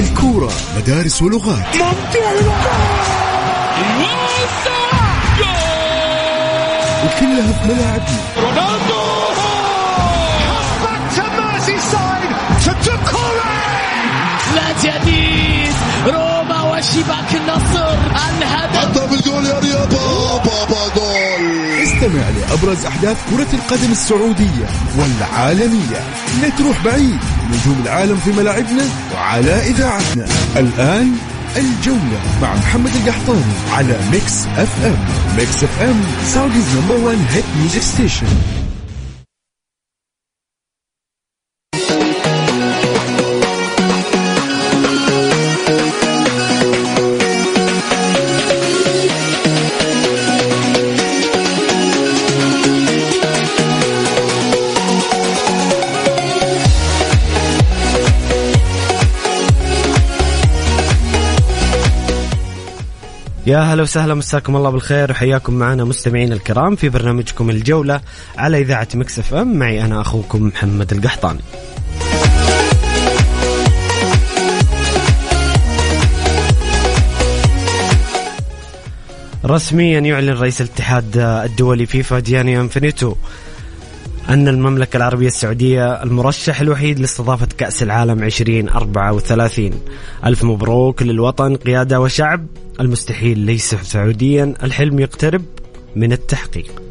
الكورة مدارس ولغات. ممتع وكلها في ملاعبنا رونالدو! لا جديد. روما وشباك النصر الهدف حطها بالجول يا رياض بابا جول. استمع لأبرز أحداث كرة القدم السعودية والعالمية. لا تروح بعيد. نجوم العالم في ملاعبنا وعلى إذاعتنا. الآن الجولة مع محمد القحطاني على Mix FM. Mix FM Saudi's number 1 hit music station يا هلا وسهلا مساكم الله بالخير وحياكم معنا مستمعين الكرام في برنامجكم الجولة على إذاعة Mix FM. معي أنا أخوكم محمد القحطاني رسميا يعلن رئيس الاتحاد الدولي فيفا جياني إنفانتينو أن المملكة العربية السعودية المرشح الوحيد لاستضافة كأس العالم 2034 ألف مبروك للوطن قيادة وشعب. المستحيل ليس سعوديا. الحلم يقترب من التحقيق.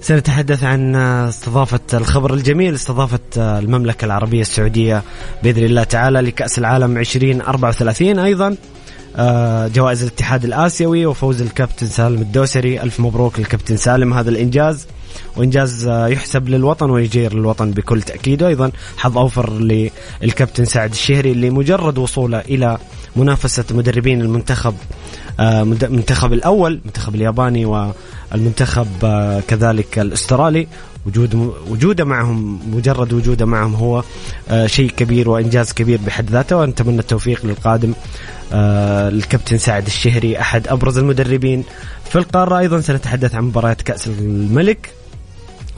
سنتحدث عن استضافة الخبر الجميل استضافة المملكة العربية السعودية بإذن الله تعالى لكأس العالم 2034 أيضا جوائز الاتحاد الآسيوي وفوز الكابتن سالم الدوسري. ألف مبروك للكابتن سالم. هذا الإنجاز. وإنجاز آه، يحسب للوطن ويجير للوطن بكل تأكيد. وأيضا حظ أوفر للكابتن سعد الشهري اللي مجرد وصوله إلى منافسة مدربين المنتخب آه، المنتخب الأول المنتخب الياباني والمنتخب كذلك الأسترالي. وجود وجوده معهم مجرد وجوده معهم هو شيء كبير وإنجاز كبير بحد ذاته ونتمنى التوفيق للقادم آه، الكابتن سعد الشهري أحد أبرز المدربين في القارة. أيضا سنتحدث عن مباريات كأس الملك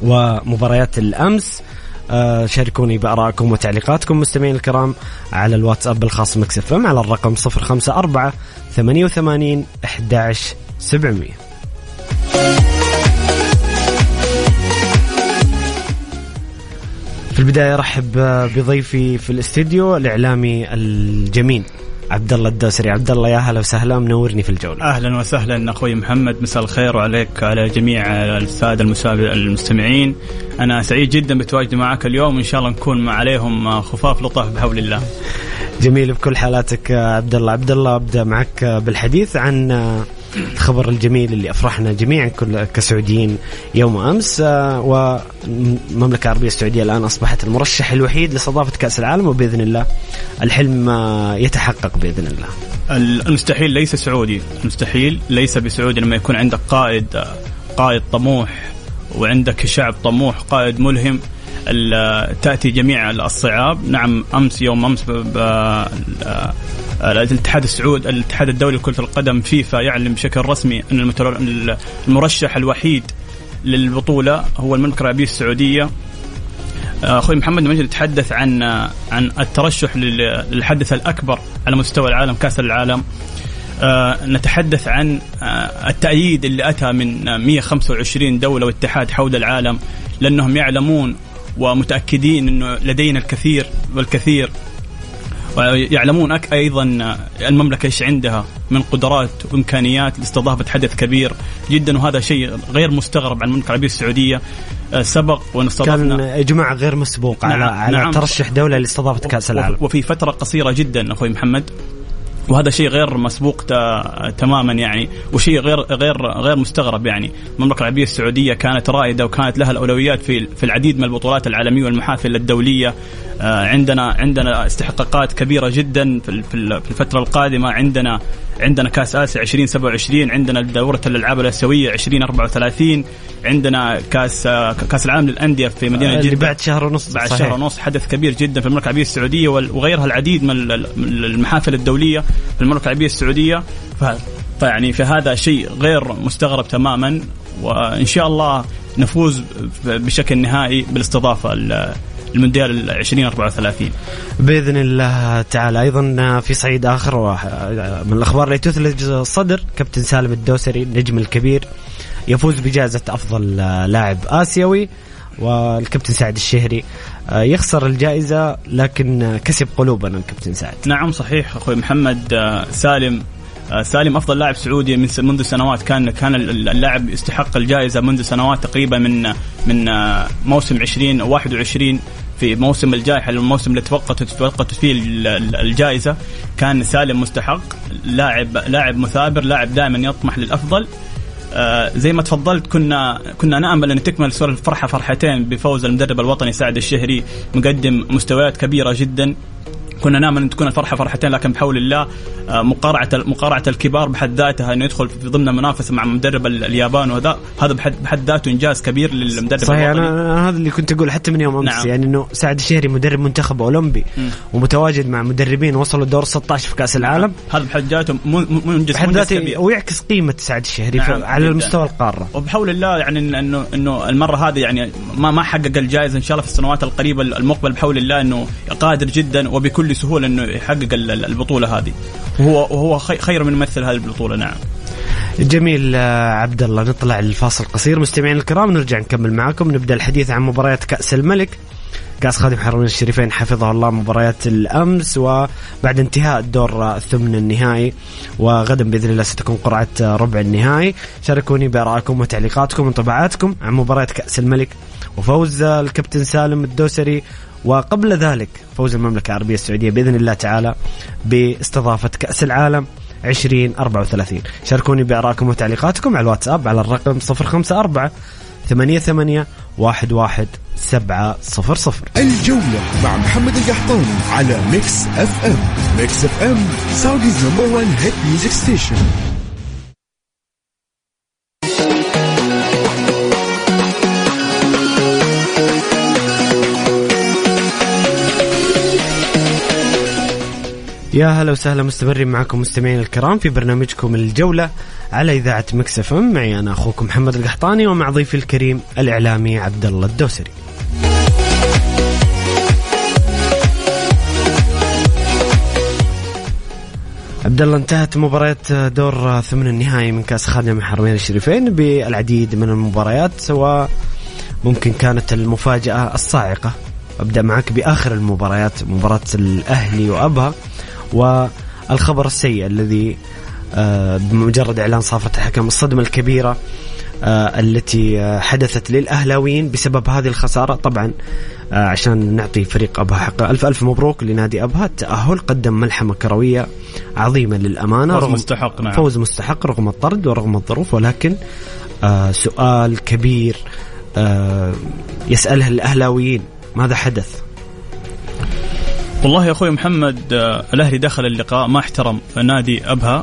ومباريات الأمس. آه، شاركوني بآرائكم وتعليقاتكم مستمعين الكرام على الواتساب الخاص Mix FM على الرقم 054 88 11 في البداية ارحب بضيفي في الاستديو الإعلامي الجميل عبد الله الدوسري. عبد الله يا هلا وسهلا. منورني في الجولة. أهلا وسهلا أخوي محمد. مساء الخير وعليك على جميع الساده المستمعين. أنا سعيد جدا بتواجدي معك اليوم وإن شاء الله نكون مع عليهم خفاف لطاف بحول الله. جميل بكل حالاتك عبد الله عبد الله أبدأ معك بالحديث عن الخبر الجميل اللي أفرحنا جميعا كل كسعوديين يوم امس آه، والمملكة العربية السعودية الآن أصبحت المرشح الوحيد لاستضافه كأس العالم وبإذن الله الحلم آه، يتحقق بإذن الله. المستحيل ليس سعودي، المستحيل ليس بسعودي لما يكون عندك قائد قائد طموح وعندك شعب طموح قائد ملهم تأتي جميع الصعاب نعم أمس يوم أمس الاتحاد السعودي الاتحاد الدولي لكرة القدم فيفا يعلن بشكل رسمي أن المرشح الوحيد للبطولة هو المملكة العربية السعودية. آه، أخوي محمد نجي نتحدث عن عن الترشح للحدث الأكبر على مستوى العالم كأس العالم. آه، نتحدث عن آه، التأييد اللي أتى من 125 دولة واتحاد حول العالم لأنهم يعلمون ومتأكدين أنه لدينا الكثير والكثير ويعلمون أيضا المملكة إيش عندها من قدرات وإمكانيات لاستضافة حدث كبير جدا وهذا شيء غير مستغرب عن المملكة العربية السعودية آه، سبق ونستضفنا كان إجماع غير مسبوق نعم على على نعم. ترشح دولة لاستضافة كأس العالم. وفي فترة قصيرة جدا أخوي محمد وهذا شيء غير مسبوق تماما يعني وشيء غير غير غير مستغرب يعني. المملكة العربية السعودية كانت رائدة وكانت لها الأولويات في في العديد من البطولات العالمية والمحافل الدولية. آه، عندنا عندنا استحقاقات كبيرة جدا في في الفترة القادمة. عندنا عندنا كأس آسيا 2027 عندنا دورة الألعاب الآسيوية 2034 عندنا كأس كأس العالم للأندية في مدينة جدة. بعد شهر ونص بعد صحيح. شهر ونص حدث كبير جدا في المملكة العربية السعودية وغيرها العديد من المحافل الدولية في المملكة العربية السعودية. فيعني في هذا شيء غير مستغرب تماما. وإن شاء الله نفوز بشكل نهائي بالاستضافة المونديال 2034 بإذن الله تعالى. أيضا في صعيد آخر من الأخبار اللي تثلج الصدر كابتن سالم الدوسري النجم الكبير يفوز بجائزة أفضل لاعب آسيوي والكابتن سعد الشهري يخسر الجائزة لكن كسب قلوبنا الكابتن سعد. نعم صحيح أخوي محمد سالم سالم أفضل لاعب سعودي من منذ سنوات. كان كان اللاعب يستحق الجائزة منذ سنوات تقريبا من من موسم 20 21 في موسم الجائحة الموسم اللي توقفت توقفت فيه الجائزة. كان سالم مستحق لاعب لاعب مثابر لاعب دائما يطمح للأفضل. آه زي ما تفضلت كنا كنا نأمل أن تكمل سوره الفرحه فرحتين بفوز المدرب الوطني سعد الشهري مقدم مستويات كبيرة جدا. كنا نامل أن تكون الفرحه فرحتين لكن بحول الله آه، مقارعة مقارعة الكبار بحد ذاتها إنه يدخل في ضمن منافسة مع مدرب اليابان وهذا هذا بحد بحد ذاته إنجاز كبير للمدرب صحيح الوطني. أنا هذا اللي كنت أقول حتى من يوم أمس نعم. يعني إنه سعد الشهري مدرب منتخب أولمبي م. ومتواجد مع مدربين وصلوا دور 16 في كأس العالم هذا بحد ذاته منجز بحد ذاته ويعكس قيمة سعد الشهري نعم. على جدا. المستوى القارة وبحول الله يعني انه إنه المرة هذه يعني ما ما حقق الجائزة إن شاء الله في السنوات القريبة المقبل بحول الله إنه قادر جدا وبكل سهولة إنه يحقق البطولة هذه. وهو وهو خير من يمثل هذه البطولة نعم. جميل آه، عبد الله نطلع الفاصل قصير. مستمعين الكرام نرجع نكمل معكم نبدأ الحديث عن مباريات كأس الملك. كأس خادم حرمين الشريفين حفظه الله مباريات الأمس وبعد انتهاء الدور الثمن النهائي. وغدا بإذن الله ستكون قرعة ربع النهائي. شاركوني بآرائكم وتعليقاتكم وانطباعاتكم عن مباريات كأس الملك. وفوز الكابتن سالم الدوسري وقبل ذلك فوز المملكة العربية السعودية بإذن الله تعالى باستضافة كأس العالم 2034 شاركوني بآرائكم وتعليقاتكم على الواتساب على الرقم 054 ثمانية ثمانية واحد واحد سبعة صفر صفر. الجولة مع محمد القحطاني على Mix FM Mix FM Saudi's number 1 hit music station يا هلا وسهلا مستمرين معكم مستمعين الكرام في برنامجكم الجولة على إذاعة Mix FM معي أنا أخوكم محمد القحطاني ومع ضيفي الكريم الإعلامي عبد الله الدوسري. عبد الله انتهت مباريات دور ثمن النهائي من كأس خادم الحرمين الشريفين بالعديد من المباريات وممكن كانت المفاجأة الصاعقة. أبدأ معك بآخر المباريات مباراة الأهلي وأبها. والخبر السيء الذي آه، بمجرد إعلان صافره الحكم الصدمة الكبيرة آه، التي آه، حدثت للأهلاويين بسبب هذه الخسارة طبعا عشان نعطي فريق أبها حق ألف ألف مبروك لنادي أبها التأهل قدم ملحمة كروية عظيمة للأمانة فوز رغم مستحق نعم. فوز مستحق رغم الطرد ورغم الظروف ولكن سؤال كبير يسأله الأهلاويين ماذا حدث؟ والله يا أخوي محمد آه، الأهلي دخل اللقاء ما احترم نادي أبها.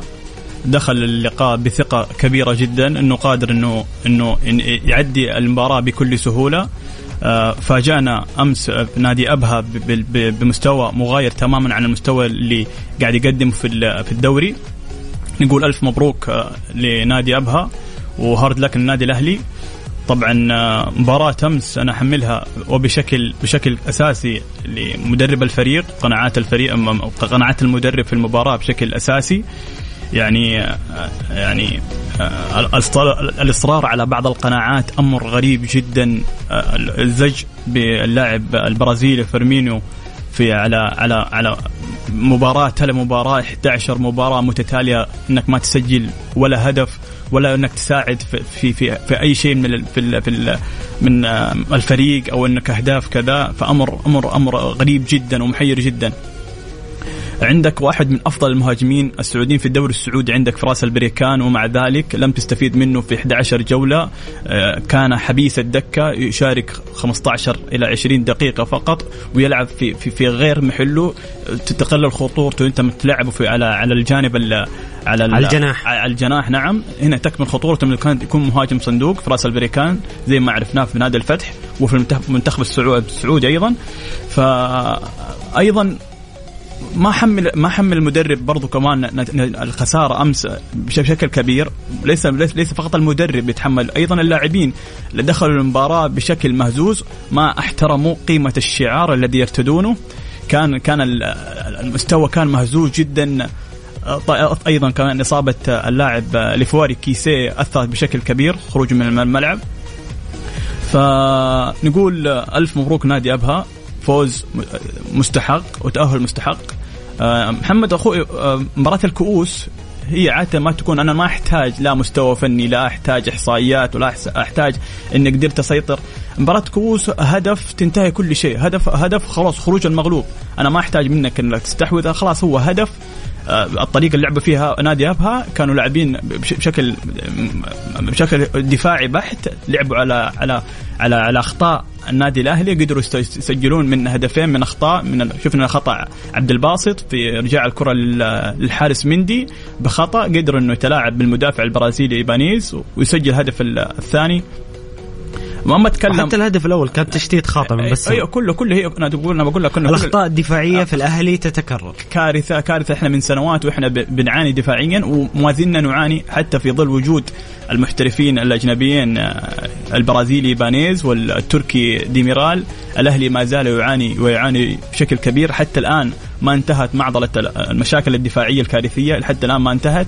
دخل اللقاء بثقة كبيرة جدا إنه قادر إنه إنه يعدي المباراة بكل سهولة. آه، فاجأنا أمس نادي أبها بمستوى مغاير تماما عن المستوى اللي قاعد يقدم في في الدوري. نقول ألف مبروك آه، لنادي أبها وهارد لك النادي الأهلي. طبعا آه، مباراة أمس أنا أحملها وبشكل بشكل أساسي لمدرب الفريق قناعات الفريق قناعات المدرب في المباراة بشكل أساسي. يعني آه، يعني آه، الإصرار على بعض القناعات أمر غريب جدا. الزج باللاعب البرازيلي فيرمينو في على على على مباراة تلا مباراة 11 مباراة متتالية إنك ما تسجل ولا هدف. ولا إنك تساعد في في في, في أي شيء من في في من الفريق أو إنك أهداف كذا فأمر أمر أمر غريب جدا ومحير جدا. عندك واحد من أفضل المهاجمين السعوديين في الدوري السعودي عندك فراس البريكان ومع ذلك لم تستفيد منه في 11 جولة آه، كان حبيس الدكة يشارك 15 إلى 20 دقيقة فقط ويلعب في في, في غير محله تتقلل خطورته أنت متلعبه في على على الجانب على على الجناح. على الجناح نعم. هنا تكمن خطورته من كان يكون مهاجم صندوق في راس البريكان زي ما عرفناه في نادي الفتح وفي المنتخب السعودي أيضا. فايضا ما حمل ما حمل المدرب برضو كمان الخسارة أمس بشكل كبير. ليس ليس فقط المدرب يتحمل أيضا اللاعبين اللي دخلوا المباراة بشكل مهزوز ما احترموا قيمة الشعار الذي يرتدونه. كان كان المستوى كان مهزوز جدا. أيضا كمان إصابة اللاعب لفواري كيسي أثرت بشكل كبير خروجه من الملعب. فنقول ألف مبروك نادي أبها فوز مستحق وتأهل مستحق. آه، محمد أخوي آه، مباراة الكؤوس هي عادة ما تكون أنا ما أحتاج لا مستوى فني لا أحتاج إحصائيات ولا أحتاج إني قدرت أسيطر. مباراة كؤوس هدف تنتهي كل شيء هدف هدف خلاص خروج المغلوب. أنا ما أحتاج منك إنك تستحوذ خلاص هو هدف. الطريقة اللي لعبوا فيها نادي أبها كانوا لاعبين بشكل بشكل دفاعي بحت لعبوا على على على على أخطاء النادي الأهلي قدروا يسجلون من هدفين من أخطاء من شفنا خطا عبد الباسط في رجاع الكرة للحارس مندي بخطأ قدر إنه يتلاعب بالمدافع البرازيلي إيبانيز ويسجل الهدف الثاني. ما اتكلم حتى الهدف الأول كان تشتيت خاطئ من بس أيوه كله كله هي أنا بقول أنا بقول لك الأخطاء الدفاعية في الأهلي تتكرر. كارثه كارثة إحنا من سنوات وإحنا بنعاني دفاعيا وما زلنا نعاني حتى في ظل وجود المحترفين الأجنبيين آه، البرازيلي إيبانيز والتركي ديميرال. الأهلي ما زال يعاني ويعاني بشكل كبير. حتى الآن ما انتهت معضلة المشاكل الدفاعية الكارثية حتى الآن ما انتهت.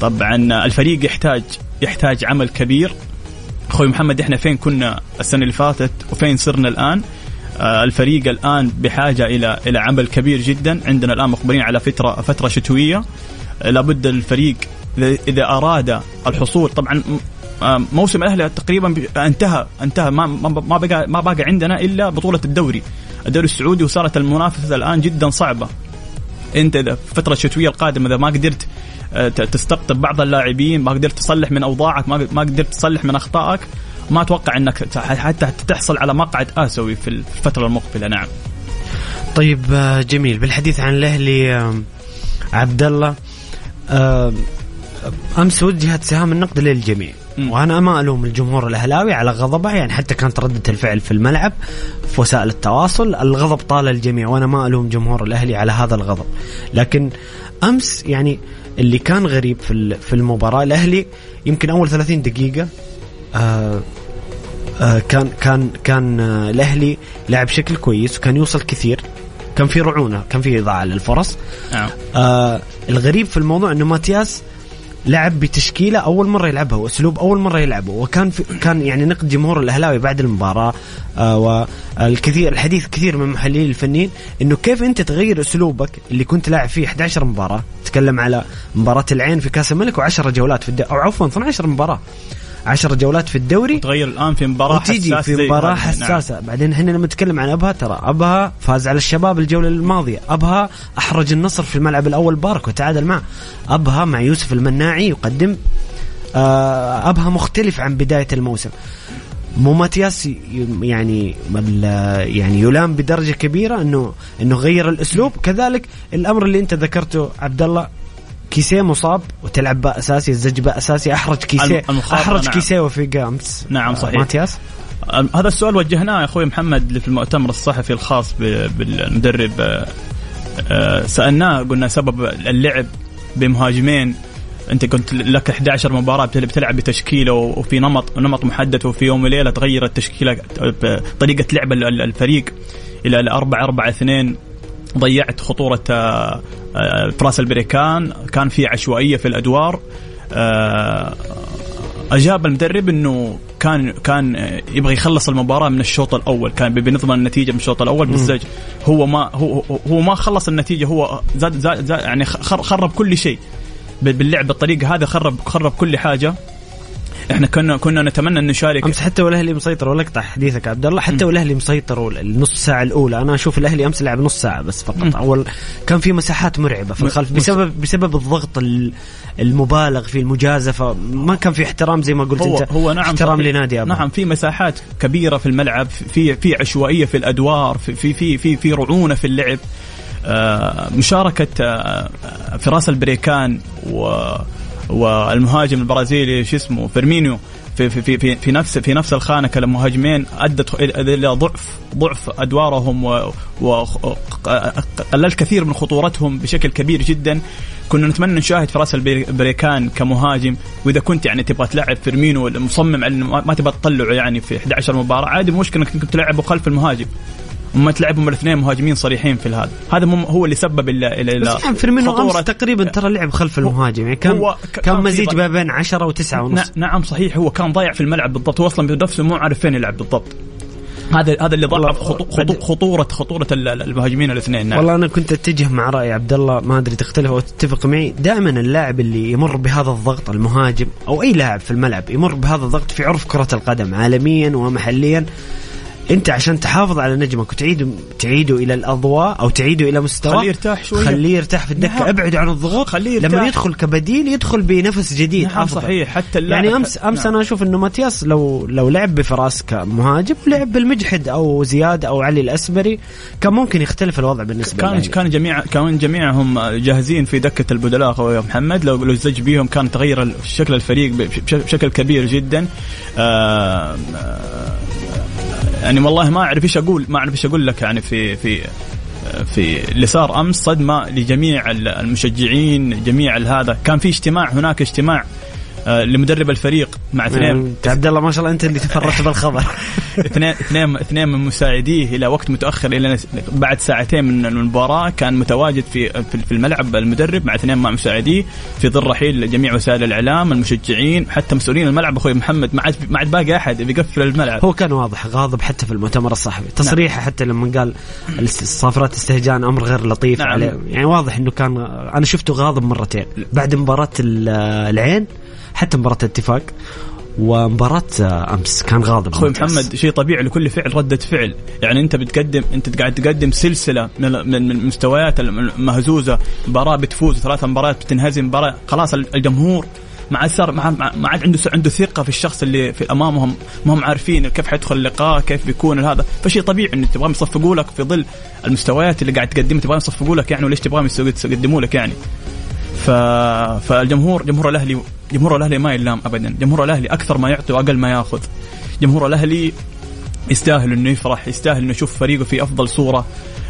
طبعا الفريق يحتاج يحتاج عمل كبير. أخوي محمد إحنا فين كنا السنة اللي فاتت وفين صرنا الآن؟ آه الفريق الآن بحاجة إلى إلى عمل كبير جدا. عندنا الآن مقبلين على فترة فترة شتوية. آه لابد الفريق إذا أراد الحصول طبعا آه موسم الأهلي تقريبا انتهى انتهى. ما ما بقى ما باقي عندنا إلا بطولة الدوري. الدوري السعودي وصارت المنافسة الآن جدا صعبة. انت إذا فترة الشتويه القادمه إذا ما قدرت آه، تستقطب بعض اللاعبين ما قدرت تصلح من أوضاعك ما قدرت تصلح من أخطائك ما أتوقع إنك حتى تحصل على مقعد اسيوي في الفترة المقبلة. نعم. طيب آه، جميل. بالحديث عن الأهلي عبد الله أمس وجهت سهام النقد للجميع. وأنا ما ألوم الجمهور الأهلاوي على غضبه يعني حتى كانت ردة الفعل في الملعب في وسائل التواصل الغضب طال الجميع وأنا ما ألوم جمهور الأهلي على هذا الغضب. لكن أمس يعني اللي كان غريب في في المباراة الأهلي يمكن أول 30 دقيقة آه آه كان كان كان آه الأهلي لعب بشكل كويس وكان يوصل كثير كان في رعونة كان في إضاعة للفرص. نعم. آه الغريب في الموضوع إنه ماتياس لعب بتشكيلة أول مرة يلعبها وأسلوب أول مرة يلعبه. وكان في كان يعني نقد جمهور الأهلاوي بعد المباراة آه والكثير الحديث كثير من المحللين الفنيين إنه كيف أنت تغير أسلوبك اللي كنت لاعب فيه 11 مباراة؟ تكلم على مباراة العين في كأس الملك و10 جولات في الد... أو عفوا 12 مباراة. 10 جولات في الدوري. تغير الآن في مباراة حساسة في مباراة نعم. حساسة. نعم. بعدين إحنا لما نتكلم عن أبها ترى أبها فاز على الشباب الجولة الماضية. أبها أحرج النصر في الملعب الأول بارك وتعادل معه. أبها مع يوسف المناعي يقدم. آه، أبها مختلف عن بداية الموسم. مو ماتياس يعني يعني يلام بدرجة كبيرة انه إنه غير الأسلوب. كذلك الأمر اللي أنت ذكرته عبد الله كيسيه مصاب وتلعب باء أساسي الزج باء أساسي أحرج كيسيه أحرج نعم. كيسيه وفي أمس. نعم صحيح. ماتياس؟ هذا السؤال وجهناه يا أخوي محمد في المؤتمر الصحفي الخاص بالمدرب آه، آه، سألناه قلنا سبب اللعب بمهاجمين أنت كنت لك 11 مباراة بتلعب بتشكيلة وفي نمط نمط محدد وفي يوم وليلة تغير التشكيله طريقة لعب الفريق إلى 4 4 2 ضيعت خطورة آه، آه، فراس البريكان. كان في عشوائية في الأدوار. آه، أجاب المدرب إنه كان كان يبغى يخلص المباراة من الشوط الأول. كان بنضمن النتيجة من الشوط الأول. بس هو ما هو هو ما خلص النتيجة. هو زاد زاد, زاد يعني خرب كل شيء. باللعب بالطريقة هذه خرب خرب كل حاجة. إحنا كنا كنا نتمنى أن نشارك. أمس حتى والأهلي مسيطر ولا أقطع حديثك عبد الله. حتى والأهلي مسيطر النص ساعة الأولى. أنا أشوف الأهلي أمس لعب نص ساعة بس فقط. م. اول كان في مساحات مرعبة في الخلف بسبب بسبب الضغط المبالغ في المجازفة. ما كان في احترام زي ما قلت هو أنت. هو نعم احترام لنادي أبها. نعم في مساحات كبيرة في الملعب في في عشوائية في الأدوار في في في في, في رعونة في اللعب. آه مشاركة آه فراس البريكان و والمهاجم البرازيلي شو اسمه فيرمينو في في في في نفس في نفس الخانة كمهاجمين أدت إلى ضعف ضعف أدوارهم وقللت كثير من خطورتهم بشكل كبير جدا. كنا نتمنى نشاهد فراس البريكان كمهاجم. وإذا كنت يعني تبغى تلعب فيرمينو مصمم على ما تبغى تطلعه يعني في 11 مباراة عادي مشكلة إنك تلعبه خلف المهاجم. وما تلعبهم الاثنين مهاجمين صريحين في هذا هذا هو اللي سبب إلى إلى بس يعني فيرمينو أمس تقريبا ترى لعب خلف المهاجم. يعني كان هو كان مزيج ما بين 10 و9 ونص. نعم صحيح هو كان ضايع في الملعب بالضبط. هو أصلا بنفسه مو عارف فين يلعب بالضبط. هذا هذا اللي ضعف خطوره خطورة المهاجمين الاثنين. نعم. والله أنا كنت أتجه مع رأي عبد الله ما أدري تختلف أو تتفق معي. دائما اللاعب اللي يمر بهذا الضغط المهاجم أو أي لاعب في الملعب يمر بهذا الضغط في عرف كرة القدم عالميا ومحليا انت عشان تحافظ على نجمك وتعيده تعيده إلى الأضواء أو تعيده إلى مستوى خليه يرتاح شوية خليه يرتاح في الدكة نعم. أبعد عن الضغوط خليه يرتاح. لما يدخل كبديل يدخل بنفس جديد نعم أفضل. صحيح حتى اللاعب يعني امس أمس نعم. أنا أشوف إنه ماتياس لو لو لعب بفراس كمهاجم ولعب بالمجحد أو زياد أو علي الاسبري كان ممكن يختلف الوضع بالنسبة كان كان جميع كان جميعهم جاهزين في دكة البدلاء أخوي محمد لو لو زج بيهم كان تغير شكل الفريق بشكل كبير جدا آه يعني والله ما أعرف إيش أقول ما أعرف إيش أقول لك يعني في في في اللي صار أمس صدمة لجميع المشجعين جميع هذا. كان في اجتماع هناك اجتماع لمدرب الفريق مع اثنين. عبد الله ما شاء الله أنت اللي تفرغت بالخبر. اثنين اثنين اثنين من مساعديه إلى وقت متأخر إلى بعد ساعتين من المباراة كان متواجد في في الملعب المدرب مع اثنين مع مساعديه في ظل رحيل جميع وسائل الإعلام المشجعين حتى مسؤولين الملعب. أخوي محمد ما عاد ما عاد باقي أحد بيقفل الملعب. هو كان واضح غاضب حتى في المؤتمر الصحفي. نعم. تصريحه نعم. حتى لما قال الصافرات استهجان أمر غير لطيف نعم. عليه. يعني واضح إنه كان أنا شفته غاضب مرتين. بعد مباراة العين حتى مباراة الاتفاق ومباراة أمس كان غاضب. أخوي محمد شيء طبيعي لكل فعل ردة فعل، يعني أنت بتقدم أنت قاعد تقدم سلسلة من المستويات المهزوزة، مباراة بتفوز ثلاث مباريات بتنهزم مباراة خلاص الجمهور ما عاد صار ما عاد عنده عنده ثقة في الشخص اللي في أمامهم ما هم عارفين كيف حيدخل اللقاء كيف بيكون هذا. فشيء طبيعي انه تبغاهم يصفقوا لك في ظل المستويات اللي قاعد تقدمها تبغاهم يصفقوا لك يعني وليش تبغاهم يقدموا لك يعني. ف... فالجمهور جمهور الاهلي جمهور الأهلي ما يلام ابدا. جمهور الأهلي أكثر ما يعطي وأقل ما ياخذ. جمهور الأهلي يستاهل إنه يفرح يستاهل إنه يشوف فريقه في أفضل صورة.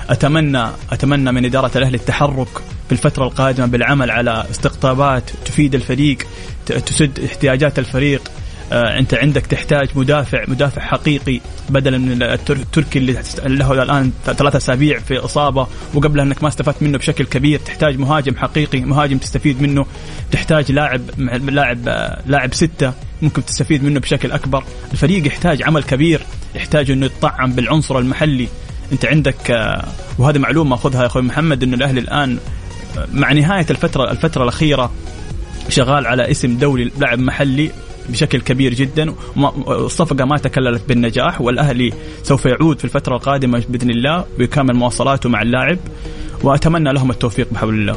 اتمنى أتمنى من إدارة الأهلي التحرك في الفترة القادمة بالعمل على استقطابات تفيد الفريق تسد احتياجات الفريق. انت عندك تحتاج مدافع مدافع حقيقي بدلا من التركي اللي له الآن ثلاثة أسابيع في إصابة وقبلها إنك ما استفدت منه بشكل كبير تحتاج مهاجم حقيقي مهاجم تستفيد منه تحتاج لاعب لاعب لاعب ستة ممكن تستفيد منه بشكل أكبر. الفريق يحتاج عمل كبير يحتاج إنه يطعم بالعنصر المحلي. انت عندك آه، وهذه معلومة خذها يا أخوي محمد إنه الأهلي الآن آه، مع نهاية الفترة الفترة الأخيرة شغال على اسم دولي لاعب محلي. بشكل كبير جدا الصفقة ما تكللت بالنجاح والأهلي سوف يعود في الفترة القادمة بإذن الله ويكمل مواصلاته مع اللاعب وأتمنى لهم التوفيق بحول الله.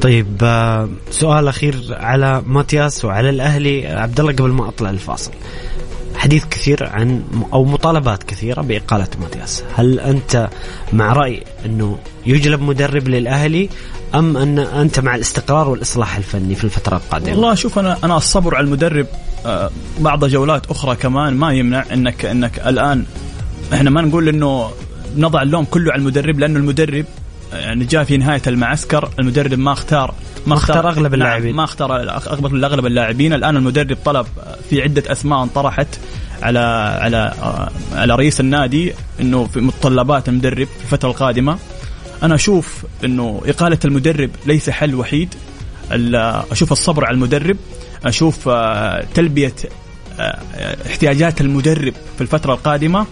طيب آه، سؤال أخير على ماتياس وعلى الأهلي عبد الله قبل ما أطلع الفاصل. حديث كثير عن أو مطالبات كثيرة بإقالة ماتياس، هل أنت مع رأي أنه يجلب مدرب للأهلي أم أن أنت مع الاستقرار والإصلاح الفني في الفترة القادمة؟ والله شوف أنا أنا الصبر على المدرب آه، بعض جولات أخرى كمان ما يمنع انك إنك الآن إحنا ما نقول إنه نضع اللوم كله على المدرب لأنه المدرب يعني جاء في نهاية المعسكر المدرب ما اختار ما اختار أغلب نعم، اللاعبين. ما اختار اغلب أغلب اللاعبين. الآن المدرب طلب في عدة أسماء انطرحت على على على رئيس النادي إنه في متطلبات المدرب في الفترة القادمة. أنا أشوف إنه إقالة المدرب ليس حل وحيد. أشوف الصبر على المدرب. أشوف آه، تلبية آه، احتياجات المدرب في الفترة القادمة.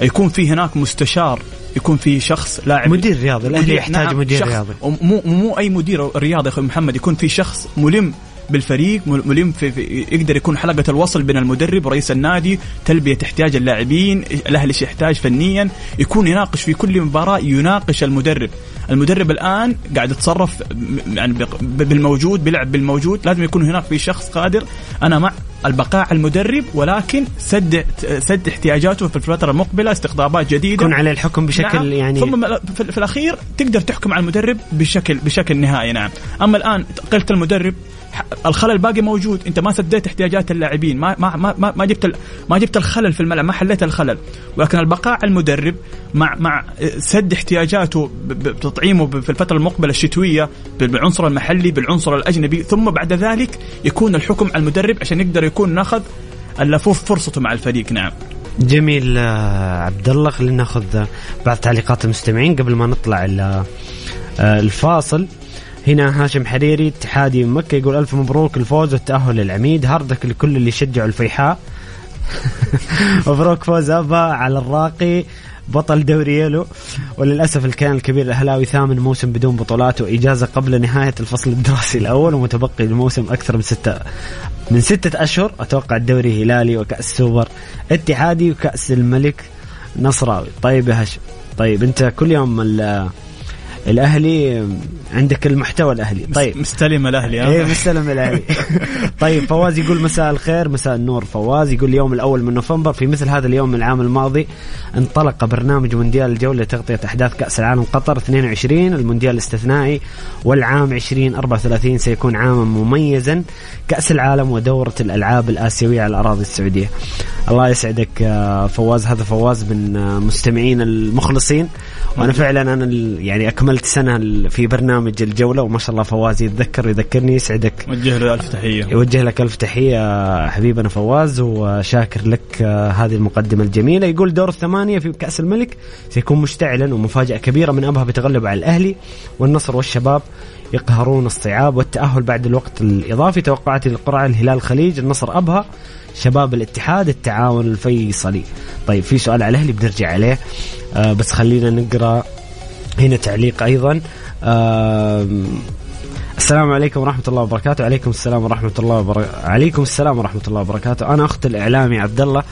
يكون في هناك مستشار يكون في شخص لاعب. مدير رياضي الاهلي يحتاج نعم مدير رياضي. مو مو أي مدير رياضي أخوي محمد يكون في شخص ملم بالفريق ملم في, في يقدر يكون حلقة الوصل بين المدرب ورئيس النادي تلبية احتياج اللاعبين الأهلي إيش يحتاج فنيا يكون يناقش في كل مباراة يناقش المدرب. المدرب الآن قاعد يتصرف يعني بالموجود بيلعب بالموجود لازم يكون هناك في شخص قادر. أنا مع البقاء على المدرب ولكن سد سد احتياجاته في الفترة المقبلة استقطابات جديدة. يكون عليه الحكم بشكل نعم. يعني ثم في, في الأخير تقدر تحكم على المدرب بشكل بشكل نهائي نعم. أما الآن قلت المدرب الخلل باقي موجود. انت ما سديت احتياجات اللاعبين. ما ما ما ما جبت ما جبت الخلل في الملعب. ما حليت الخلل. ولكن البقاء على المدرب مع مع سد احتياجاته بتطعيمه في الفترة المقبلة الشتوية بالعنصر المحلي بالعنصر الأجنبي. ثم بعد ذلك يكون الحكم على المدرب عشان يقدر يكون ناخذ اللفوف فرصته مع الفريق. نعم. جميل آه، عبد الله خلينا ناخذ بعض تعليقات المستمعين قبل ما نطلع آه، الفاصل. هنا هاشم حريري اتحادي من مكة يقول ألف مبروك الفوز والتأهل للعميد هاردك لكل اللي شجعوا الفيحاء مبروك فوز أبا على الراقي بطل دوري يلو. وللأسف الكيان الكبير الأهلاوي ثامن موسم بدون بطولات وإجازة قبل نهاية الفصل الدراسي الأول ومتبقي الموسم أكثر من سته من ستة أشهر. أتوقع الدوري هلالي وكأس سوبر اتحادي وكأس الملك نصراوي. طيب يا هشم طيب أنت كل يوم الأهلي عندك المحتوى الأهلي. طيب. مستلم الأهلي إيه مستلم الأهلي. طيب فواز يقول مساء الخير مساء النور. فواز يقول اليوم الأول من نوفمبر في مثل هذا اليوم من العام الماضي انطلق برنامج مونديال الجولة لتغطية أحداث كأس العالم قطر 22 المونديال الاستثنائي والعام 2034 سيكون عاما مميزا كأس العالم ودورة الألعاب الآسيوية على الأراضي السعودية. الله يسعدك فواز. هذا فواز من مستمعين المخلصين. وأنا فعلا أنا يعني أكملت سنة في برنامج الجولة وما شاء الله فواز يتذكر ويذكرني يسعدك. وجه له ألف تحية. يوجه لك ألف تحية حبيبنا فواز وشاكر لك هذه المقدمة الجميلة. يقول دور الثمانية في كأس الملك سيكون مشتعلا ومفاجأة كبيرة من أبها بتغلب على الأهلي والنصر والشباب يقهرون الصعاب والتأهل بعد الوقت الإضافي. توقعاتي للقرعة الهلال الخليج النصر أبها. شباب الاتحاد التعاون الفيصلي. طيب في سؤال على الأهلي بنرجع عليه. آه بس خلينا نقرأ هنا تعليق أيضا. آه السلام عليكم ورحمة الله وبركاته، عليكم السلام ورحمة الله وبركاته، عليكم السلام ورحمة الله وبركاته، أنا أخت الإعلامي عبد الله.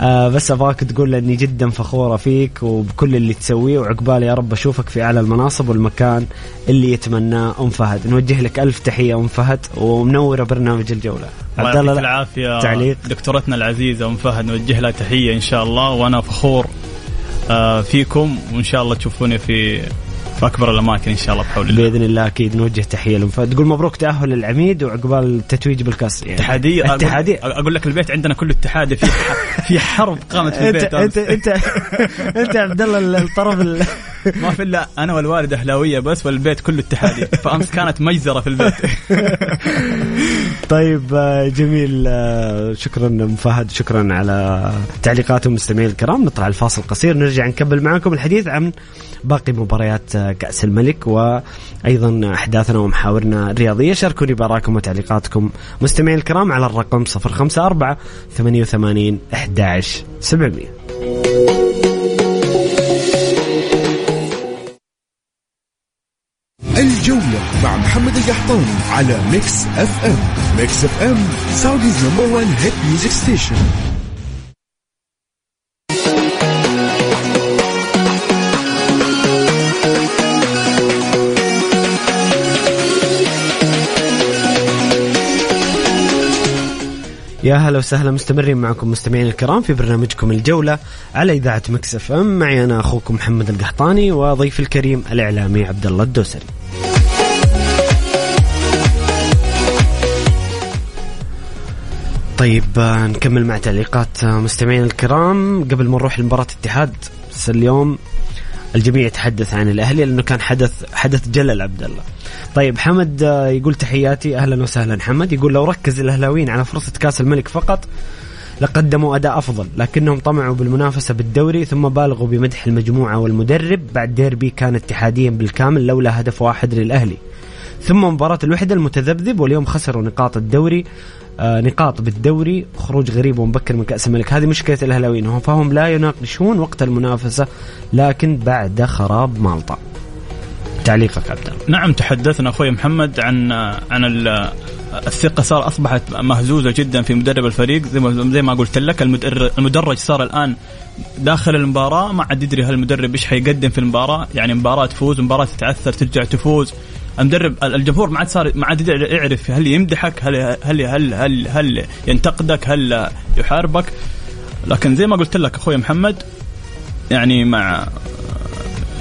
آه بس أبغاك تقول إني جدا فخورة فيك وبكل اللي تسويه وعقبال يا رب أشوفك في أعلى المناصب والمكان اللي يتمناه أم فهد، نوجه لك ألف تحية أم فهد ومنورة برنامج الجولة. عبد الله العافية تعليق دكتورتنا العزيزة أم فهد نوجه لها تحية إن شاء الله وأنا فخور آه فيكم وإن شاء الله تشوفوني في في أكبر الأماكن إن شاء الله بحول الله. بإذن الله أكيد نوجه تحية لهم. فتقول مبروك تأهل العميد وعقبال التتويج بالكأس. يعني اتحادية؟ اتحادية. أقول لك البيت عندنا كله اتحادي في في حرب قامت في البيت انت انت انت أنت عبد الله الطرف ما في إلا أنا والوالده أهلاوية بس والبيت كله اتحادي. فأمس كانت مجزرة في البيت. طيب آه، جميل. آه، شكرا ام فهد شكرا على تعليقاتكم المستمعين الكرام. نطلع الفاصل قصير نرجع نكمل معكم الحديث عن باقي مباريات آه، كأس الملك وأيضا أحداثنا ومحاورنا الرياضية. شاركوني بآرائكم وتعليقاتكم مستمعين الكرام على الرقم 054 88 11 700 الجولة مع محمد القحطاني على Mix FM Mix FM Saudi's number 1 hit music station يا هلا وسهلا مستمرين معكم مستمعين الكرام في برنامجكم الجولة على إذاعة Mix FM معي أنا أخوكم محمد القحطاني وضيفي الكريم الإعلامي عبد الله الدوسري. طيب آه، نكمل مع تعليقات آه، مستمعين الكرام قبل ما نروح لمباراة الاتحاد بس اليوم الجميع يتحدث عن الأهلي لأنه كان حدث حدث جلل عبد الله. طيب حمد آه، يقول تحياتي أهلا وسهلا حمد يقول لو ركز الأهلاويين على فرصة كأس الملك فقط لقدموا أداء أفضل لكنهم طمعوا بالمنافسة بالدوري ثم بالغوا بمدح المجموعة والمدرب بعد ديربي كان اتحاديا بالكامل لولا هدف واحد للأهلي. ثم مباراة الوحدة المتذبذب واليوم خسروا نقاط الدوري نقاط بالدوري خروج غريب ومبكر من كأس الملك. هذه مشكلة الأهلاويين. هم فهم لا يناقشون وقت المنافسة لكن بعد خراب مالطا. تعليقك عبد نعم تحدثنا أخوي محمد عن عن الثقة صار أصبحت مهزوزة جدا في مدرب الفريق. زي ما زي ما قلت لك المدرج صار الآن داخل المباراة. ما عاد يدري هل المدرب إيش حيقدم في المباراة. يعني مباراة تفوز مباراة تتعثر ترجع تفوز. المدرب الجمهور ما عاد صار ما عاد يعرف هل يمدحك هل هل هل هل, هل ينتقدك هل يحاربك. لكن زي ما قلت لك أخوي محمد يعني مع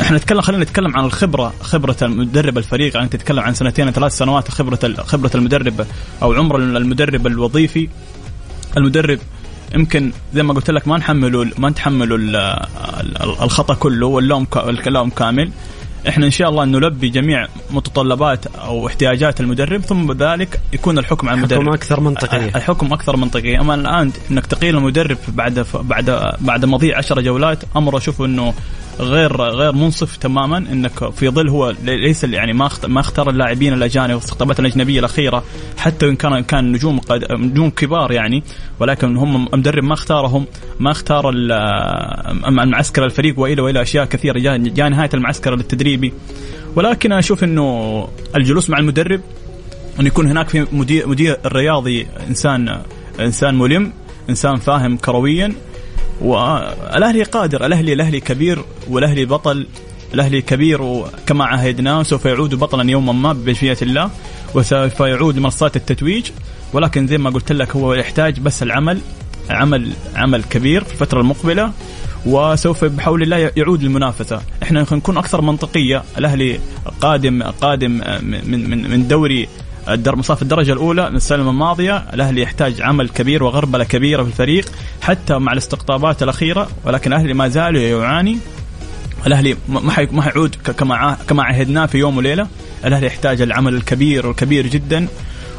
إحنا نتكلم خلينا نتكلم عن الخبرة خبرة المدرب الفريق. يعني تتكلم عن سنتين ثلاث سنوات خبرة خبرة المدرب أو عمر المدرب الوظيفي. المدرب يمكن زي ما قلت لك ما نحمله ما نتحمله الخطأ كله واللوم الكلام كامل. إحنا إن شاء الله نلبي جميع متطلبات أو احتياجات المدرب ثم بذلك يكون الحكم على المدرب. الحكم أكثر منطقية. الحكم أكثر منطقية. أما الآن إنك تقيل المدرب بعد بعد بعد مضي 10 جولات أمر أشوف إنه غير غير منصف تماما إنك في ظل هو ليس يعني ما ما اختار اللاعبين الأجانب والاستقطابات الأجنبية الأخيرة حتى وان كان كان نجوم نجوم كبار يعني ولكن هم المدرب ما اختارهم ما اختار المعسكر الفريق والى وإلى أشياء كثيرة جاء, جاء نهاية المعسكر التدريبي. ولكن أشوف إنه الجلوس مع المدرب ان يكون هناك في مدير مدير الرياضي انسان إنسان ملم إنسان فاهم كرويا والأهلي قادر الأهلي الأهلي كبير والأهلي بطل الأهلي كبير وكما عهدناه سوف يعود بطلا يوما ما بمشيئه الله وسوف يعود لمنصات التتويج. ولكن زي ما قلت لك هو يحتاج بس العمل عمل عمل كبير في الفترة المقبلة وسوف بحول الله يعود للمنافسه، إحنا نكون أكثر منطقية، الأهلي قادم قادم من من من دوري مصاف الدرجة الأولى من السنة الماضية الأهلي يحتاج عمل كبير وغربلة كبيرة في الفريق حتى مع الاستقطابات الأخيرة ولكن الأهلي ما زال يعاني الأهلي ما ما حيعود كما كما عهدناه في يوم وليلة الأهلي يحتاج العمل الكبير والكبير جدا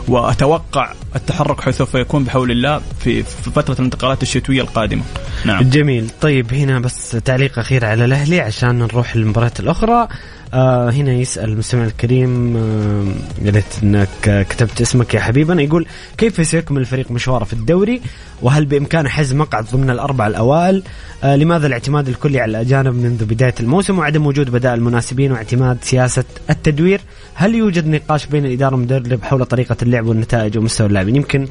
وأتوقع التحرك سوف يكون بحول الله في فترة الانتقالات الشتوية القادمة. نعم. جميل، طيب هنا بس تعليق أخير على الأهلي عشان نروح للمباريات الأخرى. آه هنا يسأل المستمع الكريم آه يا ريت إنك كتبت اسمك يا حبيبنا يقول كيف سيكمل الفريق مشواره في الدوري وهل بإمكانه حجز مقعد ضمن الأربع الأوائل؟ آه لماذا الاعتماد الكلي على الأجانب منذ بداية الموسم وعدم وجود بدائل مناسبين واعتماد سياسة التدوير؟ هل يوجد نقاش بين الإدارة والمدرب حول طريقة اللعب والنتائج ومستوى اللاعبين؟ يمكن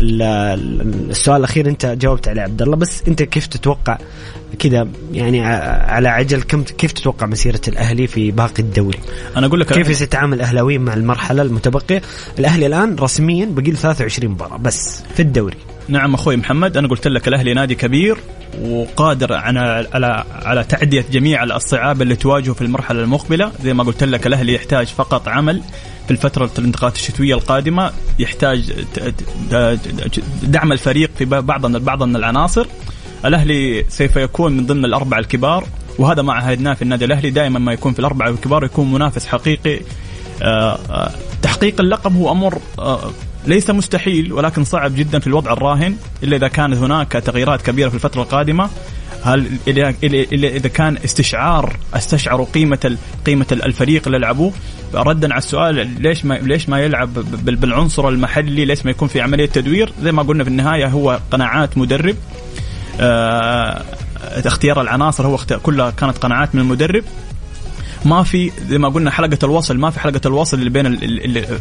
السؤال الأخير أنت جاوبت عليه عبد الله بس أنت كيف تتوقع كذا يعني على عجل كم كيف تتوقع مسيرة الأهلي في باقي الدوري؟ أنا أقول لك كيف سيتعامل الاهلاويين مع المرحلة المتبقية؟ الأهلي الآن رسميا بقي له 23 مباراة بس في الدوري. نعم أخوي محمد أنا قلت لك الأهلي نادي كبير وقادر على على على تعدية جميع الصعاب اللي تواجهه في المرحلة المقبلة. زي ما قلت لك الأهلي يحتاج فقط عمل في الفترة الانتقالات الشتوية القادمة يحتاج دعم الفريق في بعض بعض من العناصر. الأهلي سوف يكون من ضمن الأربعة الكبار وهذا ما عهدناه في النادي الأهلي. دائما ما يكون في الأربعة الكبار يكون منافس حقيقي. آه، آه، تحقيق اللقب هو أمر آه، ليس مستحيل ولكن صعب جدا في الوضع الراهن إلا إذا كانت هناك تغييرات كبيرة في الفترة القادمة. هل إذا كان استشعار استشعروا قيمة قيمة الفريق اللي لعبوه. ردا على السؤال ليش ما ليش ما يلعب بالعنصر المحلي؟ ليش ما يكون في عملية تدوير؟ زي ما قلنا في النهاية هو قناعات مدرب. آه اختيار العناصر هو كلها كانت قناعات من المدرب. ما في زي ما قلنا حلقة الوصل ما في حلقة الوصل اللي بين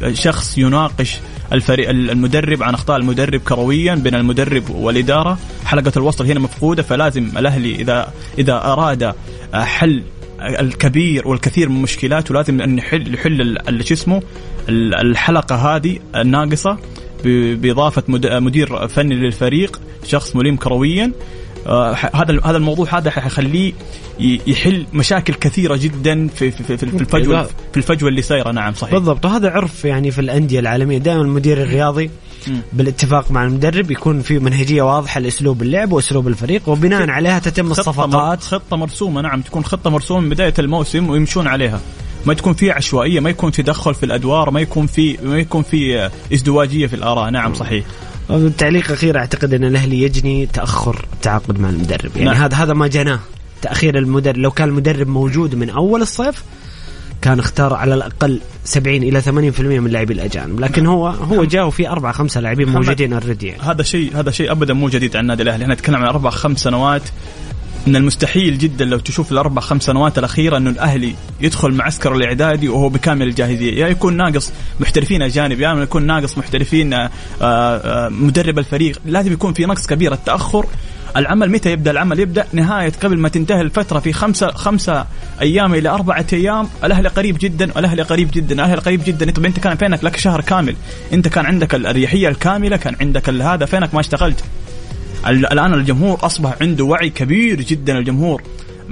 الشخص يناقش الفريق المدرب عن أخطاء المدرب كرويا بين المدرب والإدارة. حلقة الوصل هنا مفقودة فلازم الأهلي إذا إذا أراد حل الكبير والكثير من مشكلاته لازم أن يحل يحل شو اسمه؟ الحلقة هذه الناقصة بإضافة مدير فني للفريق شخص ملم كرويا. هذا هذا الموضوع هذا حيخليه يحل مشاكل كثيرة جدا في في في, في الفجوه في الفجوه اللي صايره نعم صحيح. بالضبط. وهذا عرف يعني في الأندية العالمية. دائما المدير الرياضي بالاتفاق مع المدرب يكون في منهجية واضحة لأسلوب اللعب وأسلوب الفريق وبناء عليها تتم الصفقات. خطة مرسومة نعم. تكون خطة مرسومة من بداية الموسم ويمشون عليها. ما تكون في عشوائية ما يكون في تدخل في الأدوار ما يكون في ما يكون في إزدواجية في الآراء. نعم صحيح. تعليق أخير أعتقد أن الأهلي يجني تأخر التعاقد مع المدرب. يعني نعم. هذا هذا ما جناه. تأخير المدرب لو كان المدرب موجود من أول الصيف كان اختار على الأقل 70 إلى 80% من اللاعبين الأجانب. لكن هو هو جاء وفي أربع خمسه لاعبين موجودين اوريدي يعني. هذا شيء هذا شيء ابدا مو جديد عن النادي الأهلي. إحنا نتكلم عن أربع خمس سنوات من المستحيل جدا لو تشوف الأربع خمس سنوات الأخيرة انه الأهلي يدخل معسكر الإعدادي وهو بكامل الجاهزية، يا يكون ناقص محترفين أجانب يا يكون ناقص محترفين آه، آه، مدرب الفريق، لازم يكون في نقص كبير، التأخر العمل متى يبدأ؟ العمل يبدأ نهاية قبل ما تنتهي الفترة في خمسه خمسة أيام إلى أربعة أيام، الأهلي قريب جدا، الأهلي قريب جدا، الأهلي قريب جدا، طب أنت كان فينك لك شهر كامل، أنت كان عندك الأريحية الكاملة، كان عندك هذا. فينك ما اشتغلت؟ الآن الجمهور أصبح عنده وعي كبير جدا الجمهور.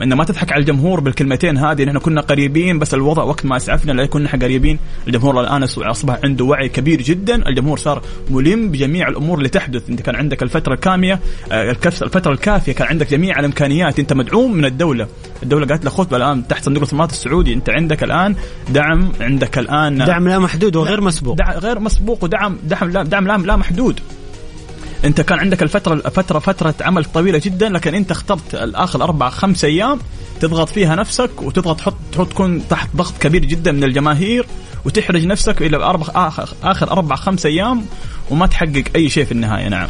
انه ما تضحك على الجمهور بالكلمتين هذه نحن كنا قريبين بس الوضع وقت ما أسعفنا لا كنا قريبين. الجمهور الآن أصبح عنده وعي كبير جدا الجمهور صار ملم بجميع الأمور اللي تحدث. إنت كان عندك الفترة الكامية آه، الفترة الكافية كان عندك جميع الإمكانيات. إنت مدعوم من الدولة. الدولة قالت لك خذ الآن تحت صندوق الاستثمارات السعودي. إنت عندك الآن دعم عندك الآن دعم لا محدود وغير مسبوق. دعم غير مسبوق ودعم دعم لا دعم لا, لا محدود. انت كان عندك الفترة فتره فترة عمل طويلة جدا لكن انت اخترت الآخر أربع خمس أيام تضغط فيها نفسك وتضغط تحط تكون تحت ضغط كبير جدا من الجماهير وتحرج نفسك إلى أربع آخر أربع خمس أيام وما تحقق أي شيء في النهاية. نعم.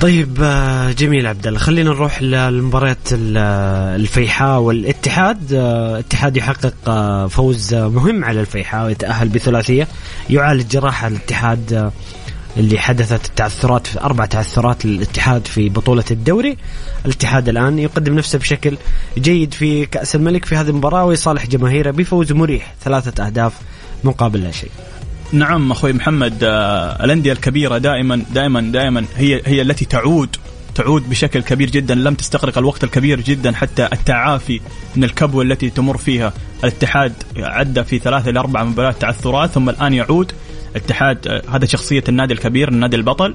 طيب آه، جميل عبد الله. خلينا نروح للمباريات الفيحاء والاتحاد. الاتحاد يحقق آه، فوز مهم على الفيحاء ويتأهل بثلاثية. يعالج جراحة الاتحاد اللي حدثت التعثرات في أربع تعثرات للاتحاد في بطولة الدوري. الاتحاد الآن يقدم نفسه بشكل جيد في كأس الملك في هذه المباراة ويصالح جماهيره بفوز مريح ثلاثة أهداف مقابل لا شيء. نعم أخوي محمد آه، الأندية الكبيرة دائما دائما دائما هي هي التي تعود تعود بشكل كبير جدا لم تستغرق الوقت الكبير جدا حتى التعافي من الكبوة التي تمر فيها. الاتحاد عدى في ثلاثة إلى أربع مباريات تعثرات ثم الآن يعود الاتحاد آه، هذا شخصية النادي الكبير النادي البطل.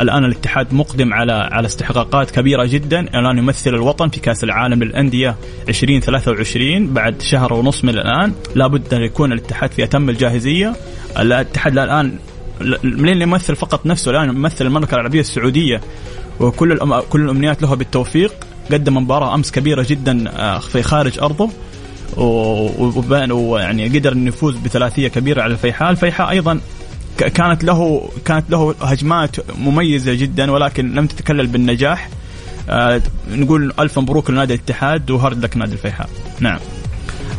الآن الاتحاد مقدم على على استحقاقات كبيرة جدا. الآن يمثل الوطن في كأس العالم للأندية 2023 بعد شهر ونص من الآن. لابد أن يكون الاتحاد في أتم الجاهزية. الاتحاد الآن منين يمثل فقط نفسه الآن يمثل المملكة العربية السعودية. وكل كل الأمنيات له بالتوفيق. قدم مباراة أمس كبيرة جدا آه، في خارج أرضه. ويعني قدر إنه يفوز بثلاثية كبيرة على الفيحاء، الفيحاء أيضا كانت له كانت له هجمات مميزة جدا ولكن لم تتكلل بالنجاح. آه نقول ألف مبروك لنادي الاتحاد و hard luck نادي الفيحاء. نعم.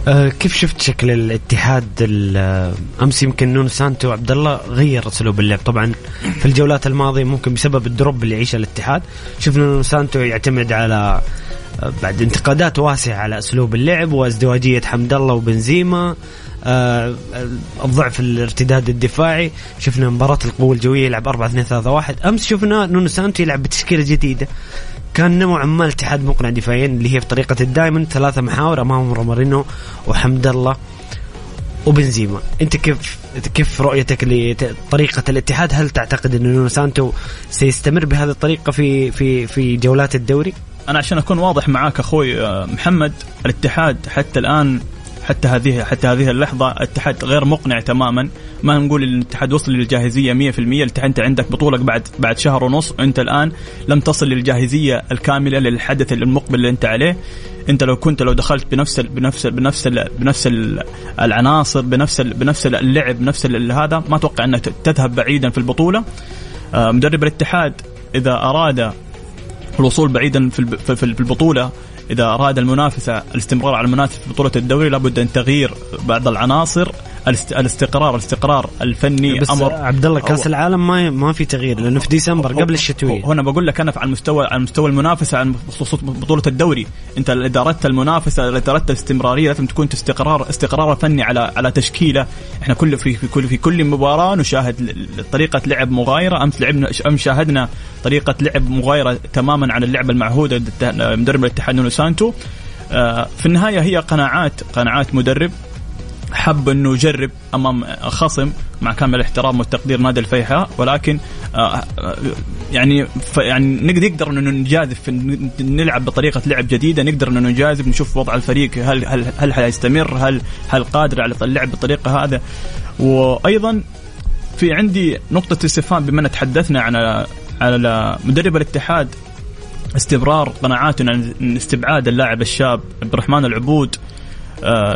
آه كيف شفت شكل الاتحاد أمس يمكن نونو سانتو عبد الله غير أسلوب اللعب. طبعا في الجولات الماضية ممكن بسبب ال drop اللي يعيشه الاتحاد. شفنا نونو سانتو يعتمد على آه، بعد انتقادات واسعة على أسلوب اللعب وازدواجية حمد الله وبنزيما آه الضعف الارتداد الدفاعي. شفنا مباراة القوة الجوية يلعب 4 2 3 1 أمس شفنا نونو سانتو يلعب بتشكيلة جديدة. كان نوعا ما الاتحاد مقنع دفاعيا اللي هي في طريقة ال diamond ثلاثة محاور أمامهم رومارينو وحمد الله وبنزيما. أنت كيف كيف رؤيتك لطريقة الاتحاد؟ هل تعتقد أن نونو سانتو سيستمر بهذه الطريقة في في في جولات الدوري؟ أنا عشان أكون واضح معاك أخوي آه، محمد الاتحاد حتى الآن حتى هذه حتى هذه اللحظة الاتحاد غير مقنع تماما. ما نقول إن الاتحاد وصل للجاهزية 100% الاتحاد أنت عندك بطوله بعد بعد شهر ونص. أنت الآن لم تصل للجاهزية الكاملة للحدث المقبل اللي أنت عليه. أنت لو كنت لو دخلت بنفس ال بنفس ال بنفس ال بنفس ال العناصر بنفس ال بنفس اللعب بنفس هذا ما أتوقع أنك تذهب بعيدا في البطولة. آه، مدرب الاتحاد إذا أراد الوصول بعيدا في البطولة. إذا أراد المنافسة الاستمرار على المنافسة في بطولة الدوري لابد أن تغيير بعض العناصر الاستقرار الاستقرار الفني بس أمر عبد الله كاس العالم ما ما في تغيير لأنه في ديسمبر قبل الشتويه هنا بقول لك أنا على المستوى على مستوى المنافسه على خصوص بطوله الدوري انت اذا اردت المنافسه اذا اردت الاستمراريه لازم تكون استقرار استقرار فني على على تشكيله إحنا كل في, في كل في كل مباراه نشاهد طريقه لعب مغايره امس لعبنا امس شاهدنا طريقه لعب مغايره تماما عن اللعبه المعهوده مدرب الاتحاد نونو سانتو آه، في النهايه هي قناعات قناعات مدرب حب إنه يجرب أمام خصم مع كامل الاحترام والتقدير نادي الفيحاء ولكن آه، آه، يعني يعني نقدر إنه نجازف نلعب بطريقة لعب جديدة نقدر إنه نجازف نشوف وضع الفريق هل هل هل حيستمر؟ هل هل قادر على اللعب بالطريقة هذا؟ وأيضا في عندي نقطة استفهام بما تحدثنا عن على مدرب الاتحاد استمرار قناعاتنا عن استبعاد اللاعب الشاب عبد الرحمن العبود.